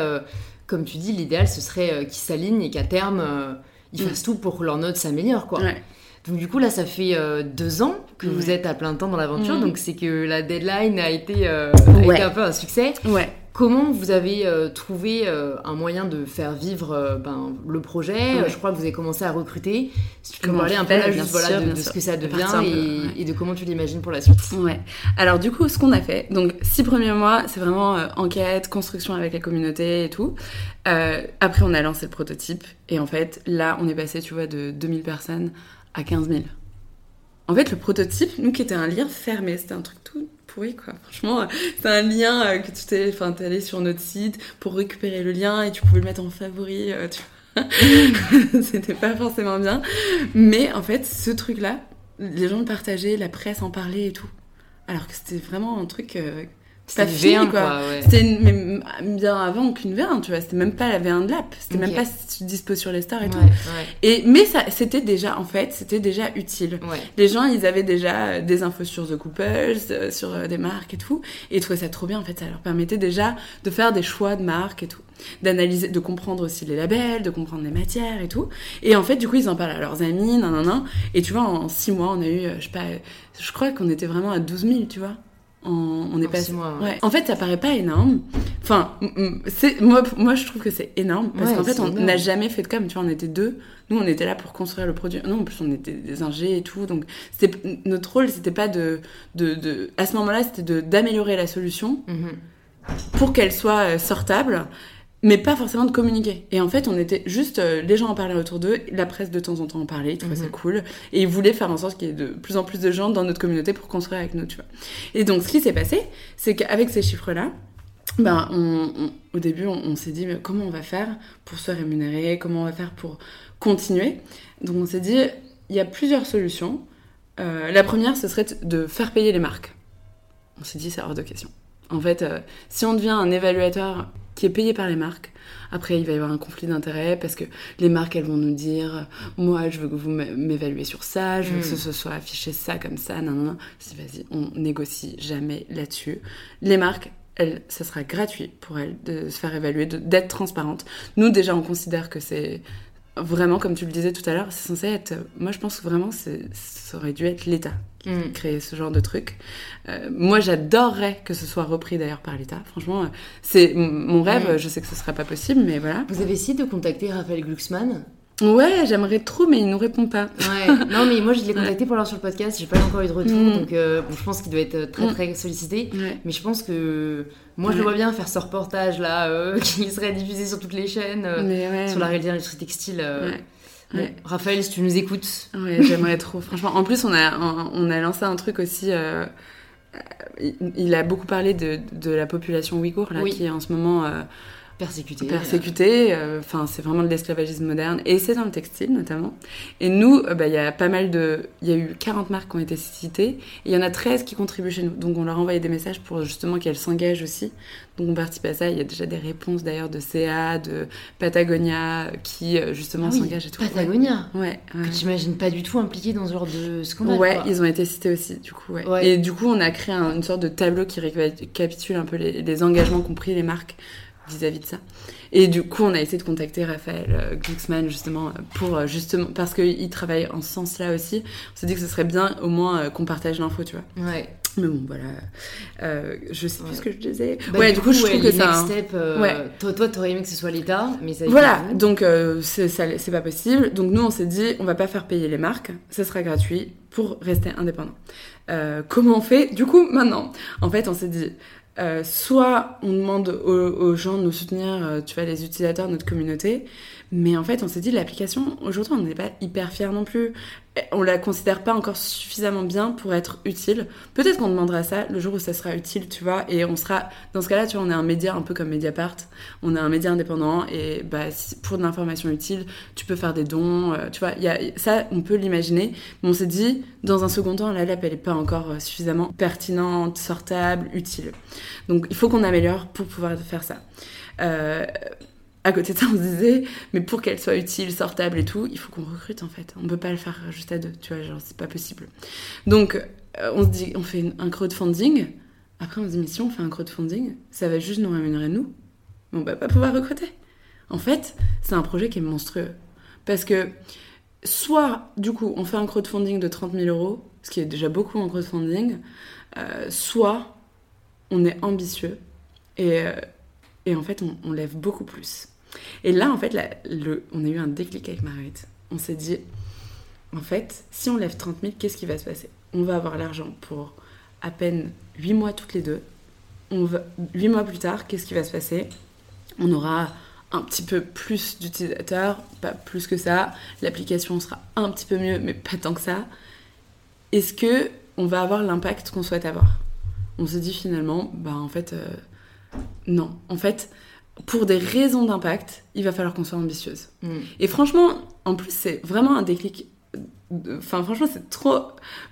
comme tu dis, l'idéal ce serait euh, qu'ils s'alignent et qu'à terme, euh, ils Mm. fassent tout pour que leur note s'améliore, quoi. Ouais. Donc du coup, là, ça fait euh, deux ans que vous Ouais. êtes à plein temps dans l'aventure. Mm. Donc c'est que la deadline a été, euh, a Ouais. été un peu un succès. Ouais. Comment vous avez euh, trouvé euh, un moyen de faire vivre euh, ben, le projet? Ouais. Je crois que vous avez commencé à recruter. Si tu peux parler un peu là, juste voilà, sûr, de, ce que ça De devient et, ouais. et de comment tu l'imagines pour la suite. Ouais. Alors du coup, ce qu'on a fait, donc six premiers mois, c'est vraiment enquête, construction avec la communauté et tout. Après, on a lancé le prototype et en fait, là, on est passé, tu vois, de 2000 personnes à 15 000. En fait, le prototype, nous qui était un lien fermé, c'était un truc tout pourri quoi. Franchement, euh, c'est un lien euh, que tu t'es, enfin, allé sur notre site pour récupérer le lien et tu pouvais le mettre en favori. euh, tu vois. c'était pas forcément bien, mais en fait, ce truc-là, les gens le partageaient, la presse en parlait et tout. Alors que c'était vraiment un truc C'était pas le fini, V1, quoi. quoi, ouais. C'était bien avant qu'une V1, tu vois. C'était même pas la V1 de l'app. C'était Ok. même pas si tu dispo sur les stars et Ouais, tout. ouais, Et, mais ça, c'était déjà, en fait, c'était déjà utile. Les gens, ils avaient déjà euh, des infos sur The Couples, euh, sur euh, des marques et tout. Et ils trouvaient ça trop bien, en fait. Ça leur permettait déjà de faire des choix de marques et tout. D'analyser, de comprendre aussi les labels, de comprendre les matières et tout. Et en fait, du coup, ils en parlent à leurs amis, nan, nan, nan. Et tu vois, en six mois, on a eu, je sais pas, je crois qu'on était vraiment à 12 000, tu vois. En- on est En passé. six mois, ouais. Ouais. En fait, ça paraît pas énorme. Enfin, m- m- c'est moi, moi, je trouve que c'est énorme parce Ouais, qu'en fait, on n'a jamais fait de com. Tu vois, on était deux. Nous, on était là pour construire le produit. Non, en plus, on était des ingés et tout. Donc, c'était notre rôle, c'était pas de, de, de, à ce moment-là, c'était d'améliorer la solution Mhm. pour qu'elle soit euh, sortable, mais pas forcément de communiquer. Et en fait, on était juste, euh, les gens en parlaient autour d'eux, la presse de temps en temps en parlait, ils trouvaient ça Mhm. cool, et ils voulaient faire en sorte qu'il y ait de plus en plus de gens dans notre communauté pour construire avec nous, tu vois. Et donc, ce qui s'est passé, c'est qu'avec ces chiffres-là, ben, on- on- au début, on, on s'est dit, mais comment on va faire pour se rémunérer, comment on va faire pour continuer? Donc, on s'est dit, il y a plusieurs solutions. Euh, la première, ce serait de faire payer les marques. On s'est dit, c'est hors de question. En fait, euh, si on devient un évaluateur qui est payé par les marques, après il va y avoir un conflit d'intérêts parce que les marques elles vont nous dire moi je veux que vous m'é- m'évaluez sur ça, je veux que ce ce soit affiché ça comme ça, non non non. Si vas-y, on négocie jamais là-dessus. Les marques elles, ça sera gratuit pour elles de se faire évaluer, d'être transparentes. Nous déjà on considère que c'est vraiment comme tu le disais tout à l'heure, c'est censé être. Moi je pense que vraiment c'est- ça aurait dû être l'État Mhm. créer ce genre de truc. Euh, moi, j'adorerais que ce soit repris d'ailleurs par l'État. Franchement, euh, c'est mon rêve. Je sais que ce sera pas possible, mais voilà. Vous avez essayé de contacter Raphaël Glucksmann? Ouais, j'aimerais trop, mais il nous répond pas. Ouais, non mais moi je l'ai contacté pour l'avoir sur le podcast, j'ai pas encore eu de retour, Mm. donc euh, bon, je pense qu'il doit être très Mm. très sollicité. Ouais. Mais je pense que moi je le vois bien faire ce reportage là euh, qui serait diffusé sur toutes les chaînes, euh, sur la réalité de l'industrie textile. euh. Bon. Raphaël, si tu nous écoutes, Ouais, j'aimerais trop. Franchement, en plus, on a, on a lancé un truc aussi. euh, il, a beaucoup parlé de, de la population ouïghour, là, Oui. qui est en ce moment. euh, persécutés. Persécutés, enfin c'est vraiment de l'esclavagisme moderne, et c'est dans le textile notamment. Et nous, bah, il y a pas mal de... Il y a eu 40 marques qui ont été citées, et il y en a 13 qui contribuent chez nous. Donc on leur a envoyé des messages pour justement qu'elles s'engagent aussi. Donc on participe à ça, il y a déjà des réponses d'ailleurs de CA, de Patagonia, qui justement ah s'engagent et tout. Patagonia Ouais. Que tu imagines pas du tout impliqué dans ce genre de scandale. Ouais, ils ont été cités aussi, du coup, ouais. Et du coup, on a créé une sorte de tableau qui récapitule un peu les, engagements qu'ont pris les marques vis-à-vis de ça. Et du coup, on a essayé de contacter Raphaël euh, Glucksmann justement pour euh, justement parce qu'il travaille en ce sens-là aussi. On s'est dit que ce serait bien au moins euh, qu'on partage l'info, tu vois. Ouais. Mais bon, voilà. Euh, je sais plus ce que je disais. Bah, ouais, du coup, je trouve que ça. Step, ouais. Toi, toi, t'aurais aimé que ce soit l'État, mais ça. Voilà. Donc, c'est pas possible. Donc, nous, on s'est dit, on va pas faire payer les marques. Ça sera gratuit pour rester indépendant. comment on fait Du coup, maintenant, en fait, on s'est dit, euh, soit on demande aux, gens de nous soutenir, euh, tu vois, les utilisateurs de notre communauté, mais en fait, on s'est dit, l'application, aujourd'hui, on n'est pas hyper fiers non plus. On la considère pas encore suffisamment bien pour être utile. Peut-être qu'on demandera ça le jour où ça sera utile, tu vois, et on sera, dans ce cas-là, tu vois, on est un média un peu comme Mediapart, on est un média indépendant, et bah, pour de l'information utile, tu peux faire des dons, euh, tu vois, y a, ça, on peut l'imaginer, mais on s'est dit, dans un second temps, la l'app, elle n'est pas encore suffisamment pertinente, sortable, utile. Donc il faut qu'on améliore pour pouvoir faire ça. Euh, à côté de ça, on se disait, mais pour qu'elle soit utile, sortable et tout, il faut qu'on recrute en fait. On peut pas le faire juste à deux, tu vois, genre c'est pas possible. Donc euh, on se dit, on fait un crowdfunding. Après on se dit, mais si on fait un crowdfunding, ça va juste nous rémunérer nous. On va pas pouvoir recruter. En fait, c'est un projet qui est monstrueux. Parce que soit, du coup, on fait un crowdfunding de 30 000 euros, ce qui est déjà beaucoup en crowdfunding, euh, soit on est ambitieux et, euh, et en fait, on, lève beaucoup plus. Et là, en fait, le, on a eu un déclic avec Marguerite. On s'est dit, en fait, si on lève 30 000, qu'est-ce qui va se passer? On va avoir l'argent pour à peine 8 mois toutes les deux. On va, 8 mois plus tard, qu'est-ce qui va se passer? On aura un petit peu plus d'utilisateurs, pas plus que ça. L'application sera un petit peu mieux, mais pas tant que ça. Est-ce que on va avoir l'impact qu'on souhaite avoir? On s'est dit finalement, bah en fait, euh, non. En fait, pour des raisons d'impact, il va falloir qu'on soit ambitieuse. Mm. Et franchement, en plus, c'est vraiment un déclic. Enfin, franchement, c'est trop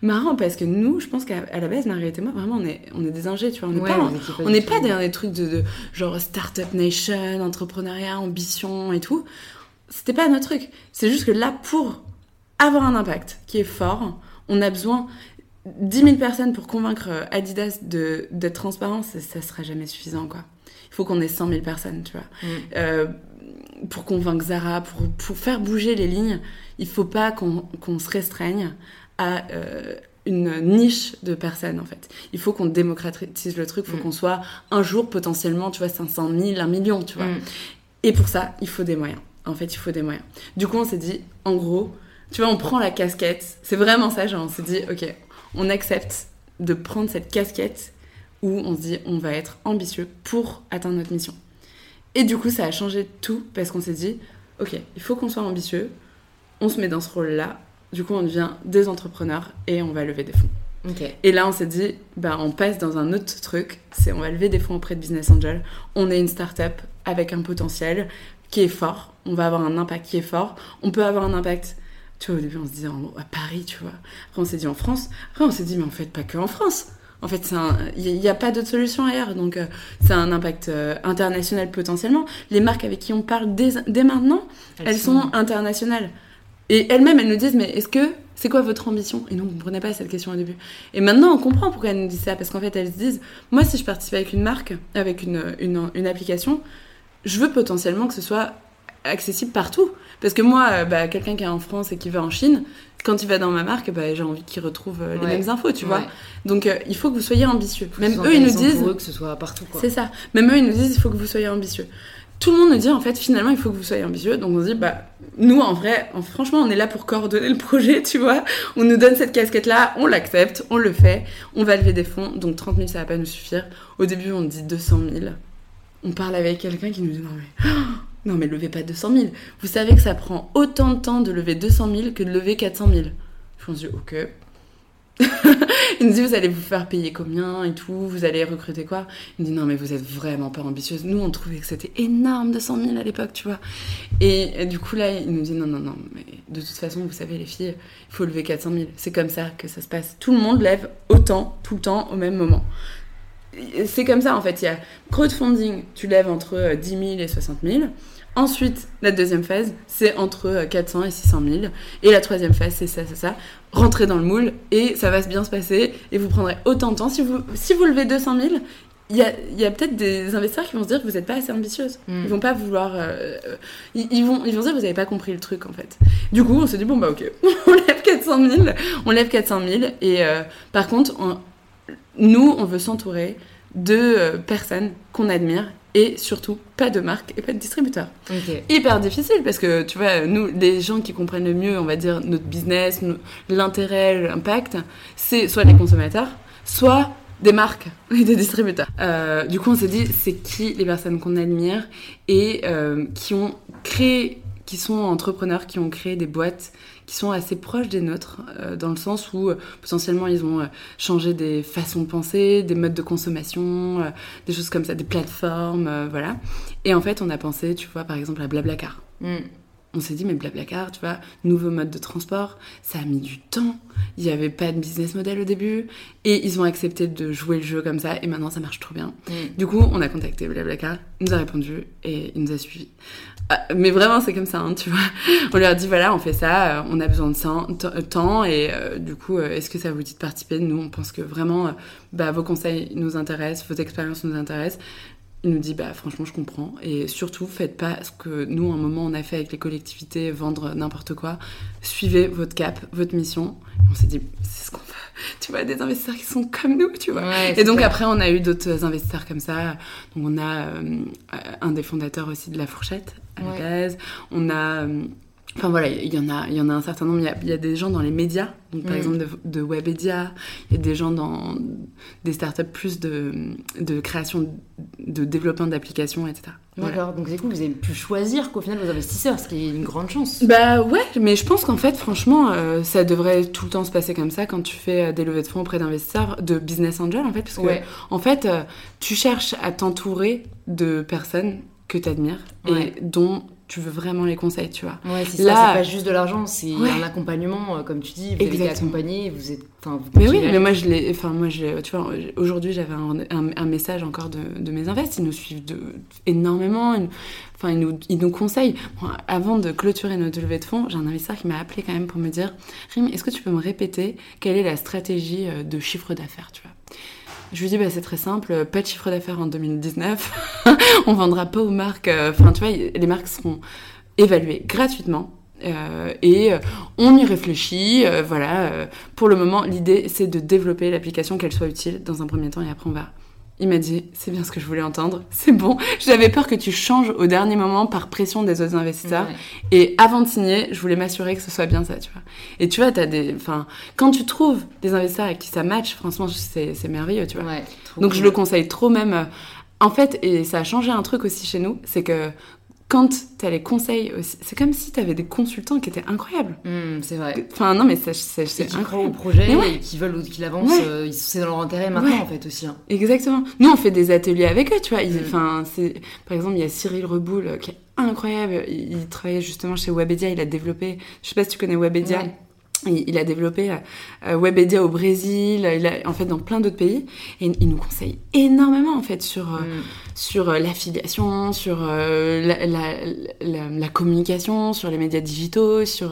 marrant parce que nous, je pense qu'à la base, Marguerite et moi, vraiment, on est, on est des ingés, tu vois. On n'est pas, on pas des, trucs de, de, genre Startup Nation, entrepreneuriat, ambition et tout. C'était pas notre truc. C'est juste que là, pour avoir un impact qui est fort, on a besoin. 10 000 personnes pour convaincre euh, Adidas d'être transparent, ça, ça sera jamais suffisant, quoi. Il faut qu'on ait 100 000 personnes, tu vois. Mm. Euh, pour convaincre Zara, pour, pour, faire bouger les lignes, il faut pas qu'on se restreigne à euh, une niche de personnes, en fait. Il faut qu'on démocratise le truc, il faut mm. qu'on soit un jour potentiellement, tu vois, 500 000, 1 million, tu vois. Mm. Et pour ça, il faut des moyens. En fait, il faut des moyens. Du coup, on s'est dit, en gros, tu vois, on prend la casquette. C'est vraiment ça, genre, on s'est dit, ok, on accepte de prendre cette casquette où on se dit on va être ambitieux pour atteindre notre mission. Et du coup, ça a changé tout parce qu'on s'est dit ok, il faut qu'on soit ambitieux, on se met dans ce rôle-là, du coup, on devient des entrepreneurs et on va lever des fonds. Et là, on s'est dit, bah, on passe dans un autre truc, c'est on va lever des fonds auprès de Business Angel. On est une start-up avec un potentiel qui est fort, on va avoir un impact qui est fort. On peut avoir un impact tu vois, au début, on se disait à Paris, tu vois. Après, on s'est dit en France. Après, on s'est dit, mais en fait, pas que en France. En fait, il n'y a pas d'autre solution ailleurs. Donc, euh, c'est un impact euh, international potentiellement. Les marques avec qui on parle dès, dès maintenant, elles, sont... internationales. Et elles-mêmes, elles nous disent, mais est-ce que c'est quoi votre ambition? Et nous, on ne comprenait pas cette question au début. Et maintenant, on comprend pourquoi elles nous disent ça. Parce qu'en fait, elles se disent, moi, si je participe avec une marque, avec une, une, une application, je veux potentiellement que ce soit accessible partout. Parce que moi, euh, bah, quelqu'un qui est en France et qui va en Chine, quand il va dans ma marque, bah, j'ai envie qu'il retrouve euh, les mêmes infos, tu vois. Donc euh, il faut que vous soyez ambitieux. Même eux, ils nous disent. que ce soit partout, C'est ça. Même eux, ils nous disent il faut que vous soyez ambitieux. Tout le monde nous dit en fait finalement il faut que vous soyez ambitieux. Donc on se dit bah nous en vrai, franchement on est là pour coordonner le projet, tu vois. On nous donne cette casquette là, on l'accepte, on le fait, on va lever des fonds. Donc 30 000 ça va pas nous suffire. Au début on dit 200 000. On parle avec quelqu'un qui nous dit non mais non, mais levez pas 200 000. Vous savez que ça prend autant de temps de lever 200 000 que de lever 400 000. Je me dis, ok. il nous dit vous allez vous faire payer combien et tout, vous allez recruter quoi? Il me dit non mais vous êtes vraiment pas ambitieuse. Nous on trouvait que c'était énorme 200 000 à l'époque, tu vois. Et, du coup là il nous dit non non non mais de toute façon vous savez les filles, il faut lever 400 000. C'est comme ça que ça se passe. Tout le monde lève autant tout le temps au même moment. C'est comme ça en fait. Il y a crowdfunding, tu lèves entre 10 000 et 60 000. Ensuite, la deuxième phase, c'est entre 400 et 600 000. Et la troisième phase, c'est ça, c'est ça. Rentrez dans le moule et ça va bien se passer et vous prendrez autant de temps. Si vous, si vous levez 200 000, il y a, y a peut-être des investisseurs qui vont se dire que vous n'êtes pas assez ambitieuse. Mm. Ils vont pas vouloir. Euh, ils, vont, ils vont dire que vous n'avez pas compris le truc en fait. Du coup, on s'est dit bon bah ok, on lève 400 000, on lève 400 000 et euh, par contre, nous, on veut s'entourer de euh, personnes qu'on admire et surtout pas de marque et pas de distributeur. Hyper difficile parce que tu vois, nous, les gens qui comprennent le mieux, on va dire, notre business, l'intérêt, l'impact, c'est soit les consommateurs, soit des marques et des distributeurs. Euh, du coup, on s'est dit, c'est qui les personnes qu'on admire et euh, qui ont créé, qui sont entrepreneurs, qui ont créé des boîtes qui sont assez proches des nôtres, euh, dans le sens où euh, potentiellement ils ont euh, changé des façons de penser, des modes de consommation, des choses comme ça, des plateformes, voilà. Et en fait, on a pensé, tu vois, par exemple à Blablacar. Mm. On s'est dit, mais Blablacar, tu vois, nouveau mode de transport, ça a mis du temps. Il n'y avait pas de business model au début. Et ils ont accepté de jouer le jeu comme ça. Et maintenant, ça marche trop bien. Mm. Du coup, on a contacté Blablacar. Il nous a répondu et il nous a suivis. Ah, mais vraiment, c'est comme ça, hein, tu vois. On leur dit, voilà, on fait ça, euh, on a besoin de temps, et euh, du coup, euh, est-ce que ça vous dit de participer? Nous, on pense que vraiment, bah, vos conseils nous intéressent, vos expériences nous intéressent. Il nous dit, bah, franchement, je comprends. Et surtout, faites pas ce que nous, à un moment, on a fait avec les collectivités, vendre n'importe quoi. Suivez votre cap, votre mission. on s'est dit, c'est ce qu'on veut. Tu vois, des investisseurs qui sont comme nous, tu vois. et donc, après, on a eu d'autres investisseurs comme ça. Donc, on a un des fondateurs aussi de La Fourchette, on a. Euh, enfin voilà, il y en a, il y en a un certain nombre. Il y a, des gens dans les médias, donc par mm. exemple de, de Webedia. Il y a des gens dans des startups plus de, de création, de développement d'applications, etc. D'accord, donc c'est cool, vous avez pu choisir qu'au final vos investisseurs, ce qui est une grande chance. Bah ouais, mais je pense qu'en fait, franchement, euh, ça devrait tout le temps se passer comme ça quand tu fais euh, des levées de fonds auprès d'investisseurs, de business angel en fait, parce que en fait, tu cherches à t'entourer de personnes que tu admires et dont tu veux vraiment les conseils, tu vois. Ouais, c'est ça, c'est pas juste de l'argent, c'est un accompagnement, euh, comme tu dis, vous Exactement. été accompagné, vous êtes... mais oui, mais moi, je l'ai... Enfin, moi, je, tu vois, aujourd'hui, j'avais un, un, message encore de, de, mes invests, ils nous suivent de, énormément, enfin, ils nous, ils nous conseillent. avant de clôturer notre levée de fonds, j'ai un investisseur qui m'a appelé quand même pour me dire, Rim, est-ce que tu peux me répéter quelle est la stratégie euh, de chiffre d'affaires, tu vois? Je lui dis, bah, c'est très simple, pas de chiffre d'affaires en 2019, on vendra pas aux marques, euh, enfin, tu vois, les marques seront évaluées gratuitement. Euh, et euh, on y réfléchit, voilà. pour le moment, l'idée c'est de développer l'application, qu'elle soit utile dans un premier temps, et après on va il m'a dit, c'est bien ce que je voulais entendre, c'est bon. J'avais peur que tu changes au dernier moment par pression des autres investisseurs. Et avant de signer, je voulais m'assurer que ce soit bien ça, tu vois. Et tu vois, t'as des, enfin, quand tu trouves des investisseurs avec qui ça match, franchement, c'est merveilleux, tu vois. Donc je le conseille trop même. Euh, en fait, et ça a changé un truc aussi chez nous, c'est que quand tu as les conseils aussi, c'est comme si tu avais des consultants qui étaient incroyables. Hmm, c'est vrai. Enfin, non, mais c'est incroyable. au projet et qui veulent qu'ils avancent, euh, c'est dans leur intérêt maintenant, en fait, aussi. Hein. Exactement. Nous, on fait des ateliers avec eux, tu vois. Hmm. Enfin, c'est Par exemple, il y a Cyril Reboul euh, qui est incroyable. Il, travaillait justement chez Webedia, il a développé, je sais pas si tu connais Webedia. Il, a développé euh, Webedia au Brésil, il a, en fait dans plein d'autres pays, et il nous conseille énormément en fait sur euh, mm. sur euh, l'affiliation, sur la, la, communication, sur les médias digitaux, sur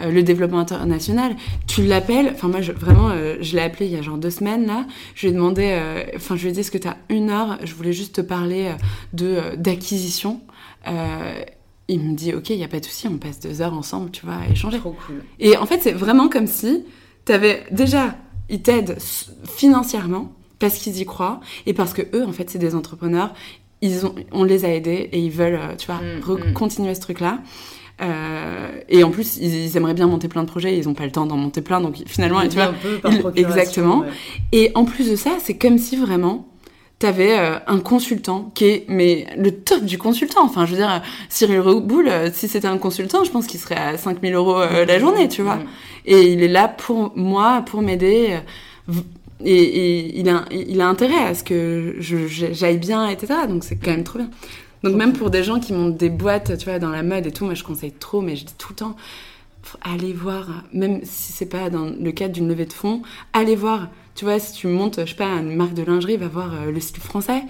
le développement international. Tu l'appelles, enfin moi je, vraiment je l'ai appelé il y a genre deux semaines là, je lui ai demandé, enfin je lui ai dit est-ce que tu as une heure, je voulais juste te parler de d'acquisition il me dit ok il y a pas de souci on passe deux heures ensemble tu vois à échanger Trop cool. et en fait c'est vraiment comme si tu avais déjà ils t'aident financièrement parce qu'ils y croient et parce que eux en fait c'est des entrepreneurs ils ont on les a aidés et ils veulent euh, tu vois mm, mm. continuer ce truc là euh, et en plus, ils, aimeraient bien monter plein de projets, ils n'ont pas le temps d'en monter plein, donc finalement, tu vois, exactement. Et en plus de ça, c'est comme si vraiment t'avais euh, un consultant qui est mais le top du consultant. Enfin, je veux dire, Cyril Reboul, euh, si c'était un consultant, je pense qu'il serait à 5000 euros euh, la journée, tu vois. Et il est là pour moi, pour m'aider. Et, et, il, a, il a intérêt à ce que j'aille bien, etc. Donc c'est quand même trop bien. Donc même pour des gens qui montent des boîtes, tu vois, dans la mode et tout, moi je conseille trop, mais je dis tout le temps, allez voir, même si c'est pas dans le cadre d'une levée de fonds, allez voir tu vois, si tu montes, je sais pas, une marque de lingerie, va voir euh, le style français.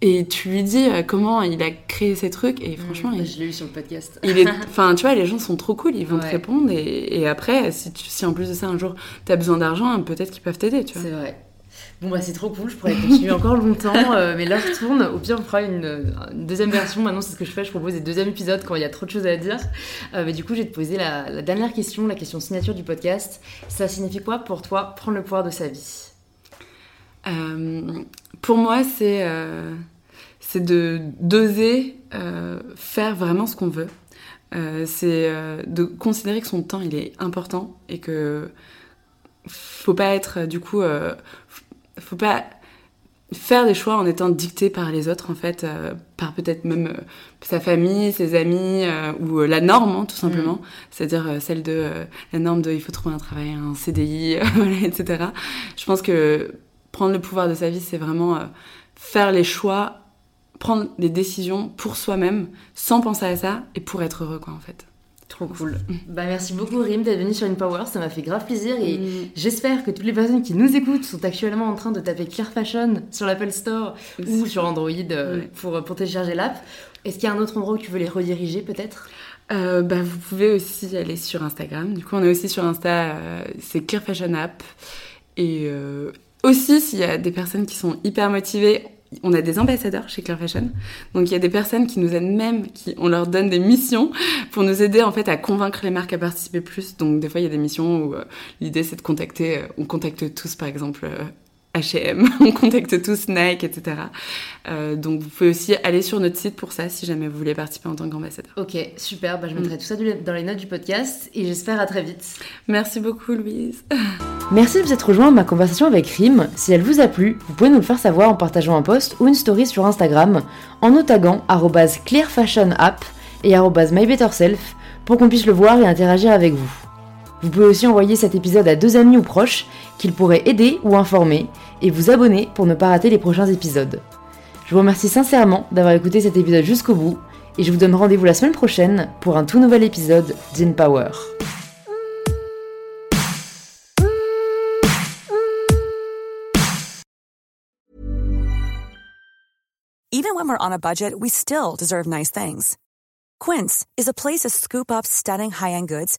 Et tu lui dis euh, comment il a créé ces trucs et franchement, mmh, je l'ai eu sur le podcast. il est, enfin, tu vois, les gens sont trop cool, ils vont te répondre et, après, si, si en plus de ça un jour tu as besoin d'argent, peut-être qu'ils peuvent t'aider, tu vois. C'est vrai. Bon, bah c'est trop cool, je pourrais continuer encore longtemps, euh, mais l'heure tourne. Au pire, on fera une, deuxième version. Maintenant, c'est ce que je fais, je propose des deuxièmes épisodes quand il y a trop de choses à dire. Euh, mais du coup, je vais te poser la, dernière question, la question signature du podcast. Ça signifie quoi pour toi prendre le pouvoir de sa vie? Euh, Pour moi, c'est c'est de d'oser faire vraiment ce qu'on veut. c'est de considérer que son temps, il est important et que faut pas être du coup faut pas faire des choix en étant dicté par les autres en fait euh, par peut-être même euh, sa famille ses amis euh, ou la norme hein, tout simplement. Mm. c'est-à-dire celle de la norme de il faut trouver un travail un CDI etc je pense que prendre le pouvoir de sa vie c'est vraiment faire les choix prendre des décisions pour soi-même sans penser à ça et pour être heureux quoi en fait Trop cool. Bah, merci beaucoup Rim d'être venu sur InPower, ça m'a fait grave plaisir et mm. j'espère que toutes les personnes qui nous écoutent sont actuellement en train de taper Clear Fashion sur l'Apple Store ou sur Android euh, pour, pour télécharger l'app. Est-ce qu'il y a un autre endroit où tu veux les rediriger peut-être? Euh, bah, Vous pouvez aussi aller sur Instagram. Du coup, on est aussi sur Insta, euh, c'est Clear Fashion App. Et aussi, s'il y a des personnes qui sont hyper motivées, on a des ambassadeurs chez Clear Fashion. Donc il y a des personnes qui nous aident même, qui on leur donne des missions pour nous aider en fait à convaincre les marques à participer plus. Donc des fois il y a des missions où euh, l'idée c'est de contacter, euh, on contacte tous par exemple euh, H&M, on contacte tous Nike, etc. Euh, donc vous pouvez aussi aller sur notre site pour ça si jamais vous voulez participer en tant qu'ambassadeur. Ok, super, bah, je mettrai mm. tout ça dans les notes du podcast et j'espère à très vite. Merci beaucoup Louise. Merci de vous être rejoint à ma conversation avec Rim. Si elle vous a plu, vous pouvez nous le faire savoir en partageant un post ou une story sur Instagram en nous taguant clearfashionapp et mybetterself pour qu'on puisse le voir et interagir avec vous. Vous pouvez aussi envoyer cet épisode à deux amis ou proches qu'il pourrait aider ou informer et vous abonner pour ne pas rater les prochains épisodes. Je vous remercie sincèrement d'avoir écouté cet épisode jusqu'au bout et je vous donne rendez-vous la semaine prochaine pour un tout nouvel épisode d'InPower. Even when we're on a budget, we still deserve nice things. Quince is a place to scoop up stunning high-end goods